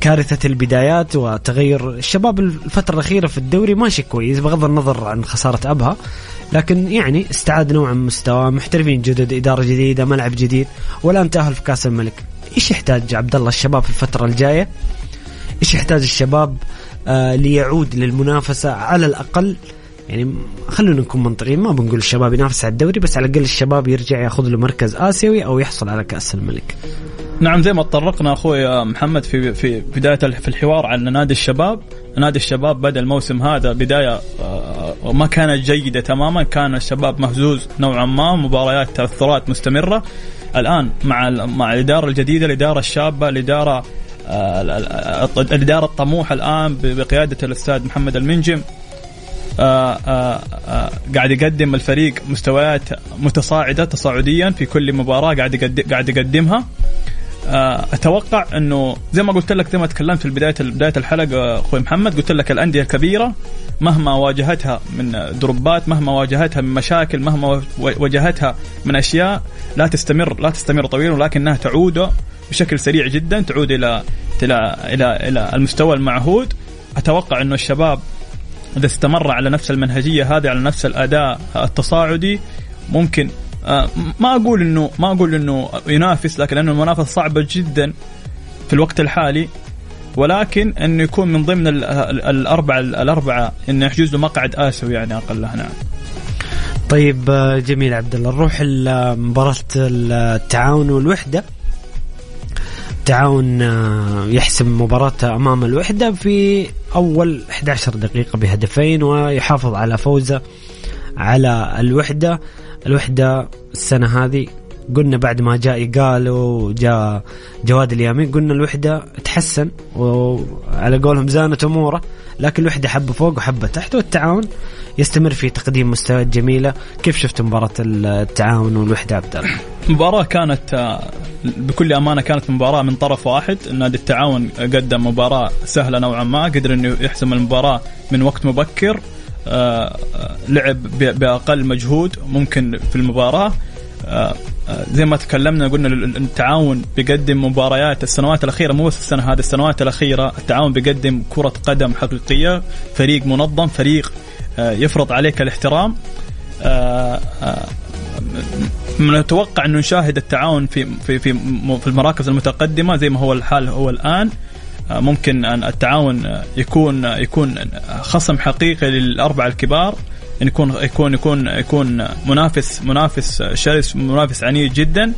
كارثة البدايات وتغير الشباب الفترة الأخيرة في الدوري ماشي كويس بغض النظر عن خسارة أبها لكن يعني استعاد نوعا من مستوى محترفين جدد إدارة جديدة ملعب جديد والآن تأهل في كأس الملك. إيش يحتاج عبد الله الشباب في الفترة الجاية؟ إيش يحتاج الشباب آه ليعود للمنافسة على الأقل؟ يعني خلونا نكون منطقيين ما بنقول الشباب ينافس على الدوري بس على الأقل الشباب يرجع ياخذ له مركز آسيوي أو يحصل على كأس الملك. نعم زي ما تطرقنا أخوي محمد في في بداية في الحوار عن نادي الشباب، نادي الشباب بدأ الموسم هذا بداية آه، ما كانت جيدة تماما، كان الشباب مهزوز نوعا ما، مباريات تأثرات مستمرة، الآن مع مع الإدارة الجديدة الإدارة الشابة الإدارة آه، الإدارة الطموحه الآن بقيادة الأستاذ محمد المنجم. آه، آه، قاعد يقدم الفريق مستويات متصاعدة تصاعديا في كل مباراة قاعد قاعد يقدمها. أتوقع إنه زي ما قلت لك زي ما تكلمت في بدايه بداية الحلقة أخوي محمد قلت لك الأندية الكبيرة مهما واجهتها من دروبات مهما واجهتها من مشاكل مهما واجهتها من أشياء لا تستمر لا تستمر طويلا ولكنها تعود بشكل سريع جدا تعود إلى إلى إلى إلى المستوى المعهود. أتوقع إنه الشباب إذا استمر على نفس المنهجية هذه على نفس الأداء التصاعدي ممكن آه، ما أقول انه ما أقول إنه ينافس لكن لأنه المنافسة صعبة جدا في الوقت الحالي. ولكن إنه يكون من ضمن الاربعه الأربعة إنه يحجز له مقعد آسيوي يعني اقلها نعم. طيب آه، جميل عبد الله نروح لمباراة التعاون والوحدة. التعاون آه، يحسم مباراته أمام الوحدة في أول 11 دقيقة بهدفين ويحافظ على فوزه على الوحدة. الوحدة السنة هذه. قلنا بعد ما جاء إيقال وجاء جواد اليامين قلنا الوحدة تحسن وعلى قولهم زانت أموره لكن الوحدة حبة فوق وحبة تحت والتعاون يستمر في تقديم مستويات جميلة. كيف شفت مباراة التعاون والوحدة عبد الله؟ مباراة كانت بكل أمانة كانت مباراة من طرف واحد. نادي التعاون قدم مباراة سهلة نوعا ما قدر أنه يحسم المباراة من وقت مبكر. لعب بأقل مجهود ممكن في المباراة. زي ما تكلمنا قلنا التعاون بيقدم مباريات السنوات الأخيرة مو بس السنة هذه السنوات الأخيرة التعاون بيقدم كرة قدم حقيقية فريق منظم فريق آه، يفرض عليك الاحترام. آه، آه، نتوقع إنه نشاهد التعاون في في في المراكز المتقدمة زي ما هو الحال هو الآن. ممكن أن التعاون يكون يكون خصم حقيقي للأربعة الكبار إن يكون يكون يكون يكون منافس منافس شرس منافس عنيد جدا.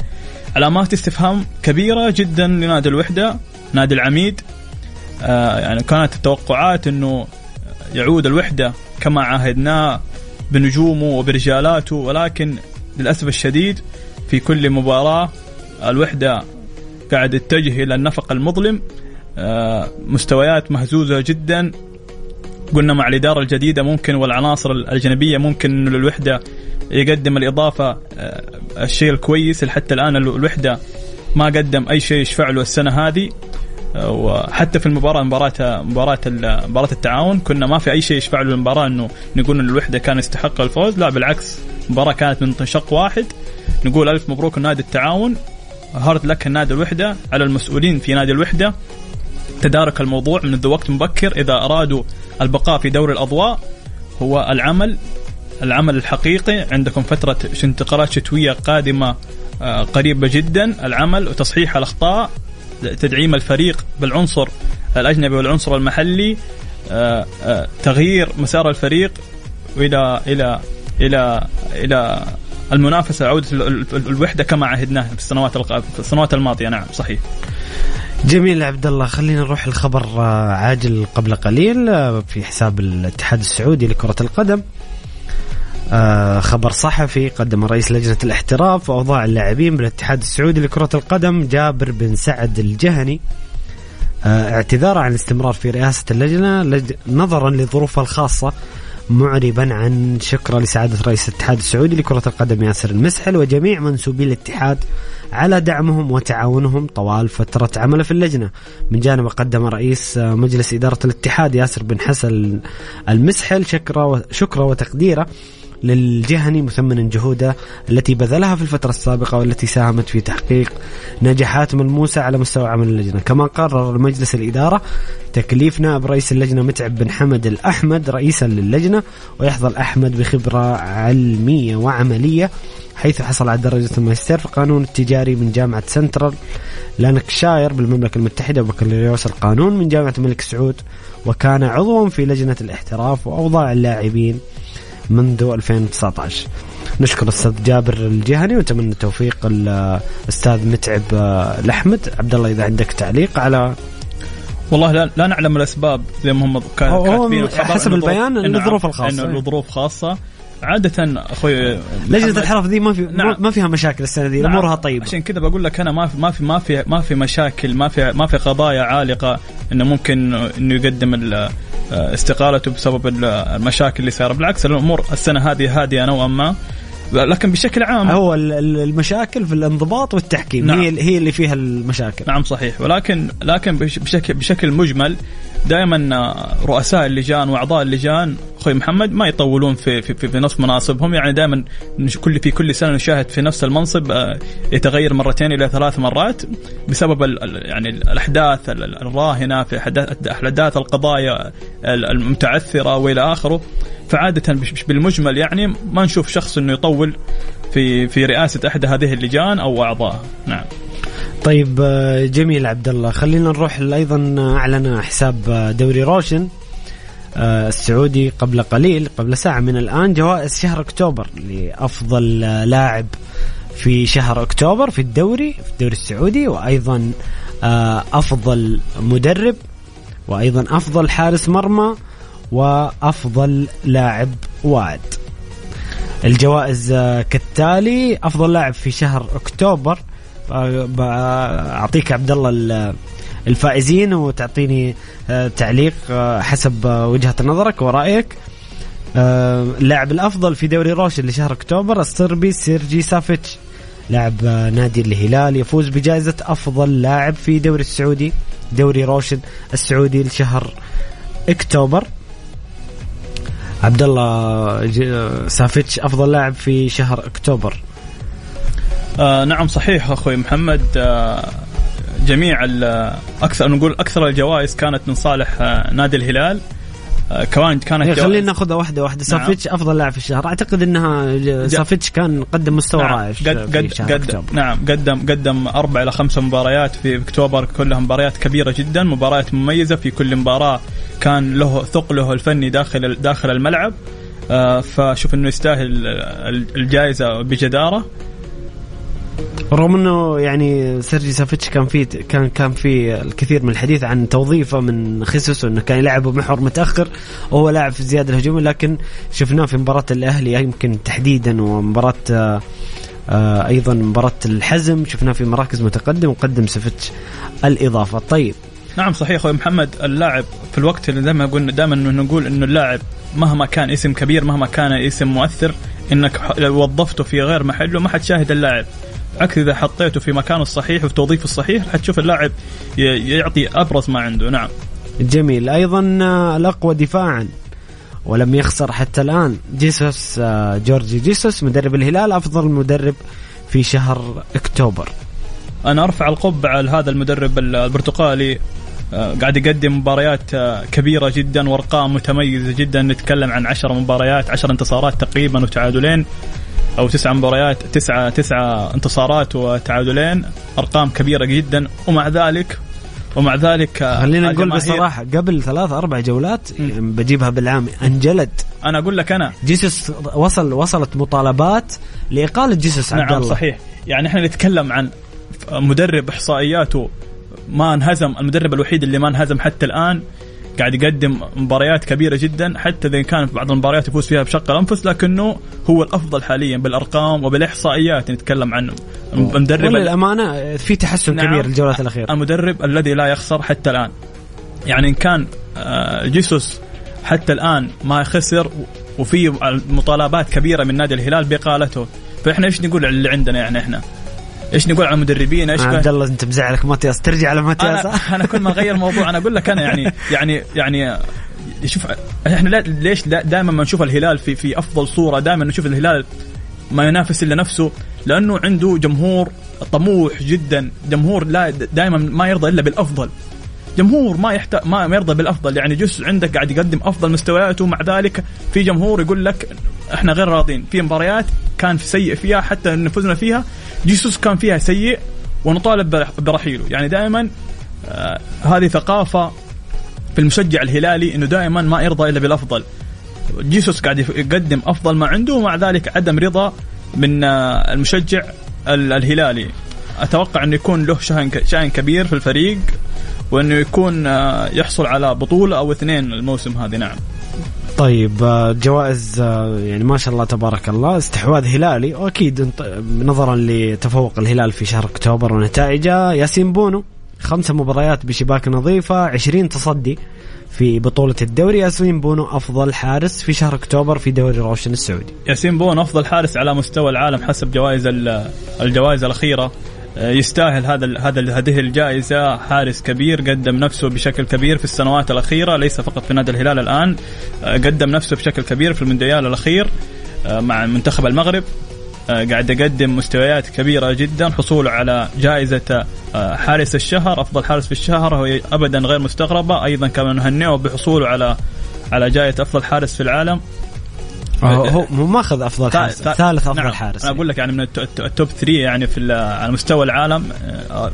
علامات استفهام كبيرة جدا لنادي الوحدة نادي العميد. آه يعني كانت التوقعات إنه يعود الوحدة كما عاهدناه بنجومه وبرجالاته ولكن للأسف الشديد في كل مباراة الوحدة قاعد يتجه إلى النفق المظلم. مستويات مهزوزة جدا. قلنا مع الإدارة الجديدة ممكن والعناصر الأجنبية ممكن إنه الوحده يقدم الإضافة آه، الشيء الكويس. حتى الآن الوحدة ما قدم أي شيء يشفع له السنة هذه. آه، وحتى في المباراة مباراة مباراة مباراة التعاون كنا ما في أي شيء يشفع له المباراة إنه نقول إن الوحدة كان يستحق الفوز. لا بالعكس المباراه كانت من شق واحد. نقول ألف مبروك نادي التعاون. هارد لك النادي الوحدة على المسؤولين في نادي الوحدة. تدارك الموضوع منذ وقت مبكر. إذا أرادوا البقاء في دوري الأضواء هو العمل العمل الحقيقي. عندكم فترة انتقالات شتوية قادمة آه، قريبة جدا. العمل وتصحيح الأخطاء تدعيم الفريق بالعنصر الأجنبي والعنصر المحلي آه، آه، تغيير مسار الفريق إلى إلى إلى إلى المنافسة عوده الوحدة كما عهدناه في السنوات في السنوات الماضية. نعم صحيح. جميل عبد الله خلينا نروح الخبر آه، عاجل قبل قليل آه، في حساب الاتحاد السعودي لكرة القدم. آه، خبر صحفي قدم رئيس لجنة الاحتراف وأوضاع اللاعبين بالاتحاد السعودي لكرة القدم جابر بن سعد الجهني. اعتذارا عن الاستمرار في رئاسة اللجنة نظرا لظروفها الخاصة معربا عن شكرا لسعادة رئيس الاتحاد السعودي لكرة القدم ياسر المسحل وجميع منسوبي الاتحاد على دعمهم وتعاونهم طوال فترة عمله في اللجنة. من جانب قدم رئيس مجلس إدارة الاتحاد ياسر بن حسن المسحل شكرا شكره وتقديره للجهني مثمنا جهوده التي بذلها في الفترة السابقة والتي ساهمت في تحقيق نجاحات ملموسة على مستوى عمل اللجنة. كما قرر مجلس الإدارة تكليف نائب رئيس اللجنة متعب بن حمد الأحمد رئيسا للجنة ويحظى أحمد بخبرة علمية وعملية حيث حصل على درجة الماجستير في القانون التجاري من جامعة سنترال لانكشاير بالمملكة المتحدة وبكالوريوس القانون من جامعة الملك سعود وكان عضوا في لجنة الاحتراف وأوضاع اللاعبين. منذ 2019 نشكر الأستاذ جابر الجهني ونتمنى التوفيق الأستاذ متعب الأحمد. عبد الله إذا عندك تعليق على والله لا, لا نعلم الأسباب زي ما هم كاتبين حسب البيان الظروف الخاصة انه الظروف خاصة. عادة أخوي لجنة الحرف دي ما في نعم. ما فيها مشاكل السنة دي نعم. أمورها طيبة عشان كذا بقول لك أنا ما في ما في ما في ما في مشاكل ما في ما في قضايا عالقة إنه ممكن إنه يقدم استقالته بسبب المشاكل اللي صار بالعكس الأمور السنة هذه هادية نوعا ما لكن بشكل عام هو المشاكل في الانضباط والتحكيم نعم. هي هي اللي فيها المشاكل نعم صحيح ولكن لكن بشكل بشكل مجمل دائما رؤساء اللجان وأعضاء اللجان أخوي محمد ما يطولون في في, في, في نفس مناصبهم. يعني دائما كل في كل سنة نشاهد في نفس المنصب آه، يتغير مرتين إلى ثلاث مرات بسبب يعني الأحداث الراهنة في أحداث القضايا المتعثرة وإلى آخره. فعادة بالمجمل يعني ما نشوف شخص إنه يطول في في رئاسة أحد هذه اللجان أو اعضائها نعم. طيب آه، جميل عبد الله خلينا نروح أيضا أعلن حساب آه، دوري روشن آه، السعودي قبل قليل قبل ساعة من الآن. جوائز شهر أكتوبر لأفضل لاعب في شهر أكتوبر في الدوري في الدوري السعودي وأيضا أفضل مدرب وأيضا أفضل حارس مرمى وأفضل لاعب واعد. الجوائز كالتالي أفضل لاعب في شهر أكتوبر أعطيك عبد الله الفائزين وتعطيني آه، تعليق آه، حسب وجهة نظرك ورأيك. آه، اللاعب الأفضل في دوري روشن لشهر أكتوبر الصربي سيرجي سافيتش. لاعب نادي الهلال يفوز بجائزة أفضل لاعب في دوري السعودي دوري روشن السعودي لشهر أكتوبر. عبد الله سافيتش أفضل لاعب في شهر أكتوبر. آه نعم صحيح أخوي محمد. آه جميع أكثر نقول أكثر الجوائز كانت من صالح آه نادي الهلال. آه كمان كانت خلينا ناخذها واحدة واحدة. نعم. سافيتش أفضل لاعب في الشهر. أعتقد إنها سافيتش كان قدم مستوى نعم. رائع قد قد قدم أكتوبر. نعم قدم قدم أربع إلى خمس مباريات في أكتوبر كلها مباريات كبيرة جدا مباريات مميزة. في كل مباراة كان له ثقله الفني داخل داخل الملعب. آه فشوف إنه يستاهل الجائزة بجدارة. رغم إنه يعني سيرجي سافيتش كان في كان كان في الكثير من الحديث عن توظيفه من خيسوس وانه كان يلعب بمحور متأخر وهو لاعب في الزيادة الهجوميه لكن شفناه في مباراة الأهلي يمكن تحديدا ومباراة آه، آه، أيضا مباراة الحزم شفناه في مراكز متقدم وقدم سافيتش الإضافة. طيب. نعم صحيح أخوي محمد اللاعب في الوقت اللي دائما قلنا دائما نقول إنه اللاعب مهما كان اسم كبير مهما كان اسم مؤثر إنك لو وظفته في غير محله ما حتشاهد اللاعب. عكس إذا حطيته في مكانه الصحيح وفي توظيفه الصحيح حتشوف اللاعب يعطي أبرز ما عنده. نعم. جميل. أيضا آه، الأقوى دفاعا ولم يخسر حتى الآن. جيسوس آه، جورجي جيسوس مدرب الهلال أفضل مدرب في شهر أكتوبر. أنا أرفع القبعه لهذا المدرب البرتقالي. آه، قاعد يقدم مباريات كبيرة جدا وأرقام متميزة جدا. نتكلم عن 10 مباريات 10 انتصارات تقريبا وتعادلين. أو تسع مباريات تسعه تسعه انتصارات وتعادلين. أرقام كبيرة جدا. ومع ذلك ومع ذلك خلينا نقول بصراحة قبل ثلاث أربع جولات بجيبها بالعام. انجلد أنا أقول لك أنا. جيسوس وصل وصلت مطالبات لاقاله جيسوس نعم عبد الله. صحيح. يعني إحنا نتكلم عن مدرب إحصائياته ما انهزم المدرب الوحيد اللي ما انهزم حتى الآن. قاعد يقدم مباريات كبيرة جدا حتى إذا كان في بعض المباريات يفوز فيها بشق الأنفس لكنه هو الأفضل حاليا بالأرقام وبالإحصائيات نتكلم عنه. المدرب للامانه في تحسن نعم. كبير الجولات الأخيرة. المدرب الذي لا يخسر حتى الآن. يعني إن كان آه، جيسوس حتى الآن ما خسر وفي مطالبات كبيرة من نادي الهلال باقالته فإحنا إيش نقول اللي عندنا يعني إحنا؟ إيش نقول على المدربين؟ إيش عبد الله أنت مزعلك ماتياس. ترجع على ماتياس. أنا, أنا كل ما أغير موضوع أنا أقول لك أنا يعني يعني يعني شوف إحنا ليش دائما ما نشوف الهلال في في أفضل صورة؟ دائما نشوف الهلال ما ينافس إلا نفسه لأنه عنده جمهور طموح جدا. جمهور لا دائما ما يرضى إلا بالأفضل. جمهور ما يحتاج ما يرضى بالأفضل. يعني جزء عندك قاعد يقدم أفضل مستوياته ومع ذلك في جمهور يقول لك إحنا غير راضين. في مباريات كان في سيء فيها حتى إن فزنا فيها جيسوس كان فيها سيء ونطالب برحيله. يعني دائما آه هذه ثقافة في المشجع الهلالي إنه دائما ما يرضى إلا بالأفضل. جيسوس قاعد يقدم أفضل ما عنده ومع ذلك عدم رضا من آه المشجع الهلالي. أتوقع إنه يكون له شأن شأن كبير في الفريق. وأنه يكون آه، يحصل على بطولة أو اثنين الموسم هذه. نعم. طيب آه، جوائز آه، يعني ما شاء الله تبارك الله. استحواذ هلالي. واكيد نظرا لتفوق الهلال في شهر أكتوبر ونتائجه ياسين بونو خمسة مباريات بشباك نظيفة 20 تصدي في بطولة الدوري. ياسين بونو أفضل حارس في شهر أكتوبر في دوري روشن السعودي. ياسين بونو أفضل حارس على مستوى العالم حسب جوائز الجوائز الأخيرة. يستاهل هذا هذا هذه الجائزة. حارس كبير قدم نفسه بشكل كبير في السنوات الأخيرة ليس فقط في نادي الهلال الآن آه، قدم نفسه بشكل كبير في المونديال الأخير آه، مع منتخب المغرب. قاعد يقدم مستويات كبيرة جدا حصوله على جائزة حارس الشهر أفضل حارس في الشهر هو ابدا غير مستغربة. أيضا كما نهنئه بحصوله على على جائزة أفضل حارس في العالم. هو هو ماخذ أفضل حارس ثالث أفضل نعم. حارس أنا أقول لك يعني من التوب 3 يعني في على مستوى العالم آه،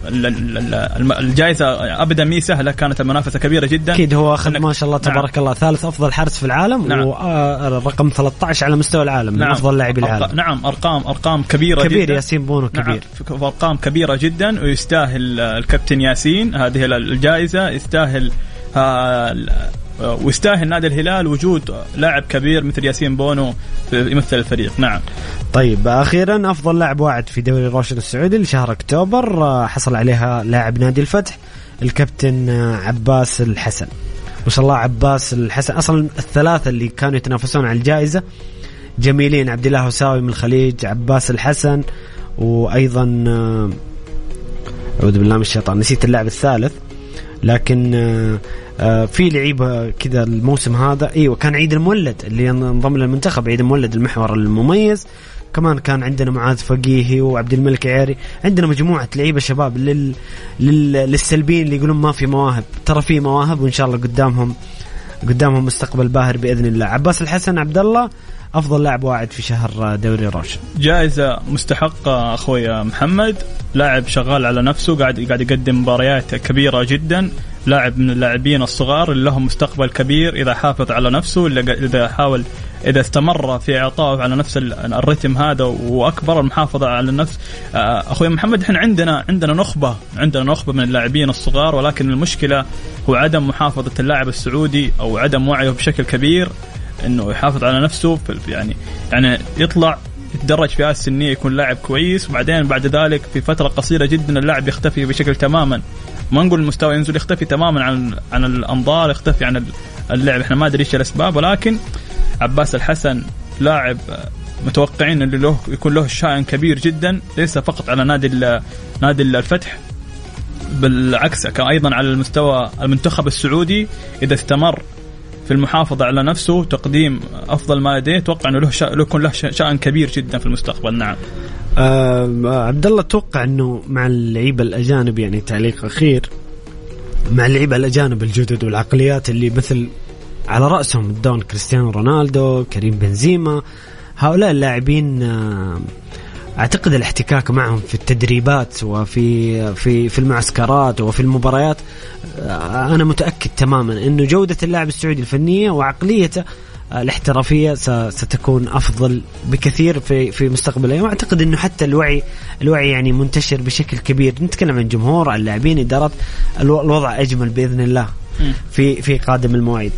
الجائزة أبدا مي سهلة كانت المنافسة كبيرة جدا أكيد هو أخذ ما شاء الله نعم. تبارك نعم. الله ثالث أفضل حارس في العالم نعم. ورقم 13 على مستوى العالم نعم. من أفضل لاعبي العالم نعم ارقام أرقام كبيرة كبير جدا ياسين بونو نعم. كبير نعم. ارقام كبيرة جدا ويستاهل الكابتن ياسين هذه الجائزة يستاهل ويستاهل نادي الهلال وجود لاعب كبير مثل ياسين بونو يمثل الفريق. نعم. طيب أخيرا أفضل لاعب واعد في دوري روشن السعودي لشهر أكتوبر آه، حصل عليها لاعب نادي الفتح الكابتن آه، عباس الحسن. ما شاء الله عباس الحسن. أصلا الثلاثة اللي كانوا يتنافسون على الجائزة جميلين عبد الله هساوي من الخليج عباس الحسن وأيضا آه، أعوذ بالله من الشيطان نسيت اللاعب الثالث. لكن آه، في لعيبة كذا الموسم هذا. إيوه كان عيد المولد اللي انضم للمنتخب عيد المولد المحور المميز. كمان كان عندنا معاذ فقيهي وعبد الملك عياري. عندنا مجموعة لعيبة شباب لل... لل... للسلبيين اللي يقولون ما في مواهب. ترى في مواهب وإن شاء الله قدامهم قدامهم مستقبل باهر بإذن الله. عباس الحسن عبد الله أفضل لاعب واعد في شهر دوري روشن. جائزة مستحقة أخوي محمد. لاعب شغال على نفسه قاعد قاعد يقدم مباريات كبيرة جدا. لاعب من اللاعبين الصغار اللي لهم مستقبل كبير إذا حافظ على نفسه إذا حاول إذا استمر في إعطائه على نفس الرتم هذا وأكبر المحافظة على النفس. آه، أخوي محمد إحنا عندنا عندنا نخبه عندنا نخبة من اللاعبين الصغار ولكن المشكلة هو عدم محافظة اللاعب السعودي أو عدم وعيه بشكل كبير. إنه يحافظ على نفسه يعني يعني يطلع يتدرج فئات السنية يكون لاعب كويس. وبعدين بعد ذلك في فترة قصيرة جدا اللاعب يختفي بشكل تماما. ما نقول المستوى ينزل يختفي تماما عن عن الأنظار يختفي عن اللعب. إحنا ما ادري إيش الأسباب. ولكن عباس الحسن لاعب متوقعين انه له يكون له شأن كبير جدا. ليس فقط على نادي نادي الفتح. بالعكس أيضا على المستوى المنتخب السعودي إذا استمر في المحافظة على نفسه تقديم أفضل ما لديه. أتوقع أنه له يكون له شأن كبير جدا في المستقبل. نعم. آه عبد الله أتوقع إنه مع اللعيبة الأجانب يعني تعليق أخير مع اللعيبة الأجانب الجدد والعقليات اللي مثل على رأسهم دون كريستيانو رونالدو كريم بنزيما هؤلاء اللاعبين آه أعتقد الاحتكاك معهم في التدريبات وفي في في المعسكرات وفي المباريات آه، أنا متأكد تماما إنه جودة اللاعب السعودي الفنية وعقليته الاحترافية ستكون أفضل بكثير في في مستقبل الأيام واعتقد إنه حتى الوعي الوعي يعني منتشر بشكل كبير. نتكلم عن جمهور عن اللاعبين إدارات الوضع أجمل بإذن الله في في قادم المواعيد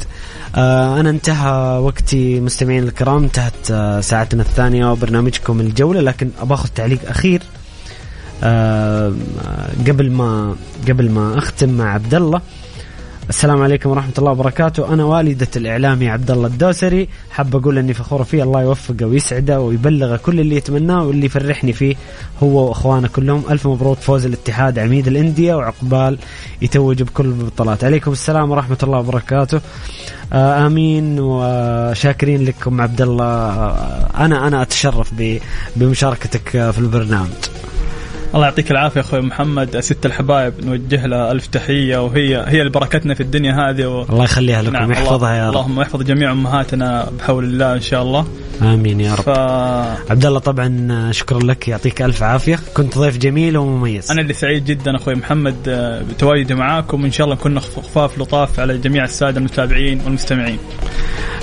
آه أنا انتهى وقتي مستمعين الكرام. انتهت آه ساعتنا الثانية وبرنامجكم الجولة لكن أخذ تعليق أخير. آه قبل ما قبل ما أختم مع عبد الله السلام عليكم ورحمة الله وبركاته. أنا والدة الإعلامي عبد الله الدوسري. حاب أقول أني فخورة فيه. الله يوفقه ويسعده ويبلغه كل اللي يتمناه واللي يفرحني فيه. هو وأخوانه كلهم ألف مبروك فوز الاتحاد عميد الأندية وعقبال يتوج بكل البطولات. عليكم السلام ورحمة الله وبركاته. آه آمين. وشاكرين لكم عبد الله آه أنا أنا أتشرف بمشاركتك في البرنامج. الله يعطيك العافية أخوي محمد. ست الحبايب نوجه لها ألف تحية وهي هي اللي بركتنا في الدنيا هذه و... الله يخليها لكم نعم يحفظها يا رب. اللهم يحفظ جميع أمهاتنا بحول الله إن شاء الله. آمين يا رب. ف... عبد الله طبعا شكرا لك يعطيك ألف عافية. كنت ضيف جميل ومميز. أنا اللي سعيد جدا أخوي محمد آه، بتواجدي معاكم. وان شاء الله كنا خفاف لطاف على جميع السادة المتابعين والمستمعين.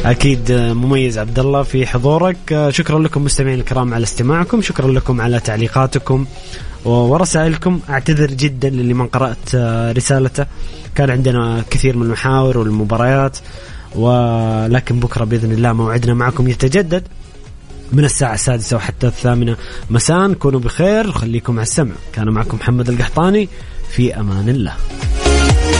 أكيد آه، مميز. عبد الله في حضورك. آه، شكرا لكم مستمعين الكرام على استماعكم. شكرا لكم على تعليقاتكم. ورسائلكم أعتذر جدا للي من قرأت آه، رسالته. كان عندنا كثير من المحاور والمباريات ولكن بكرة بإذن الله موعدنا معكم يتجدد. من الساعة السادسة وحتى الثامنة مساء. كونوا بخير. وخليكم على السمع. كان معكم محمد القحطاني. في أمان الله.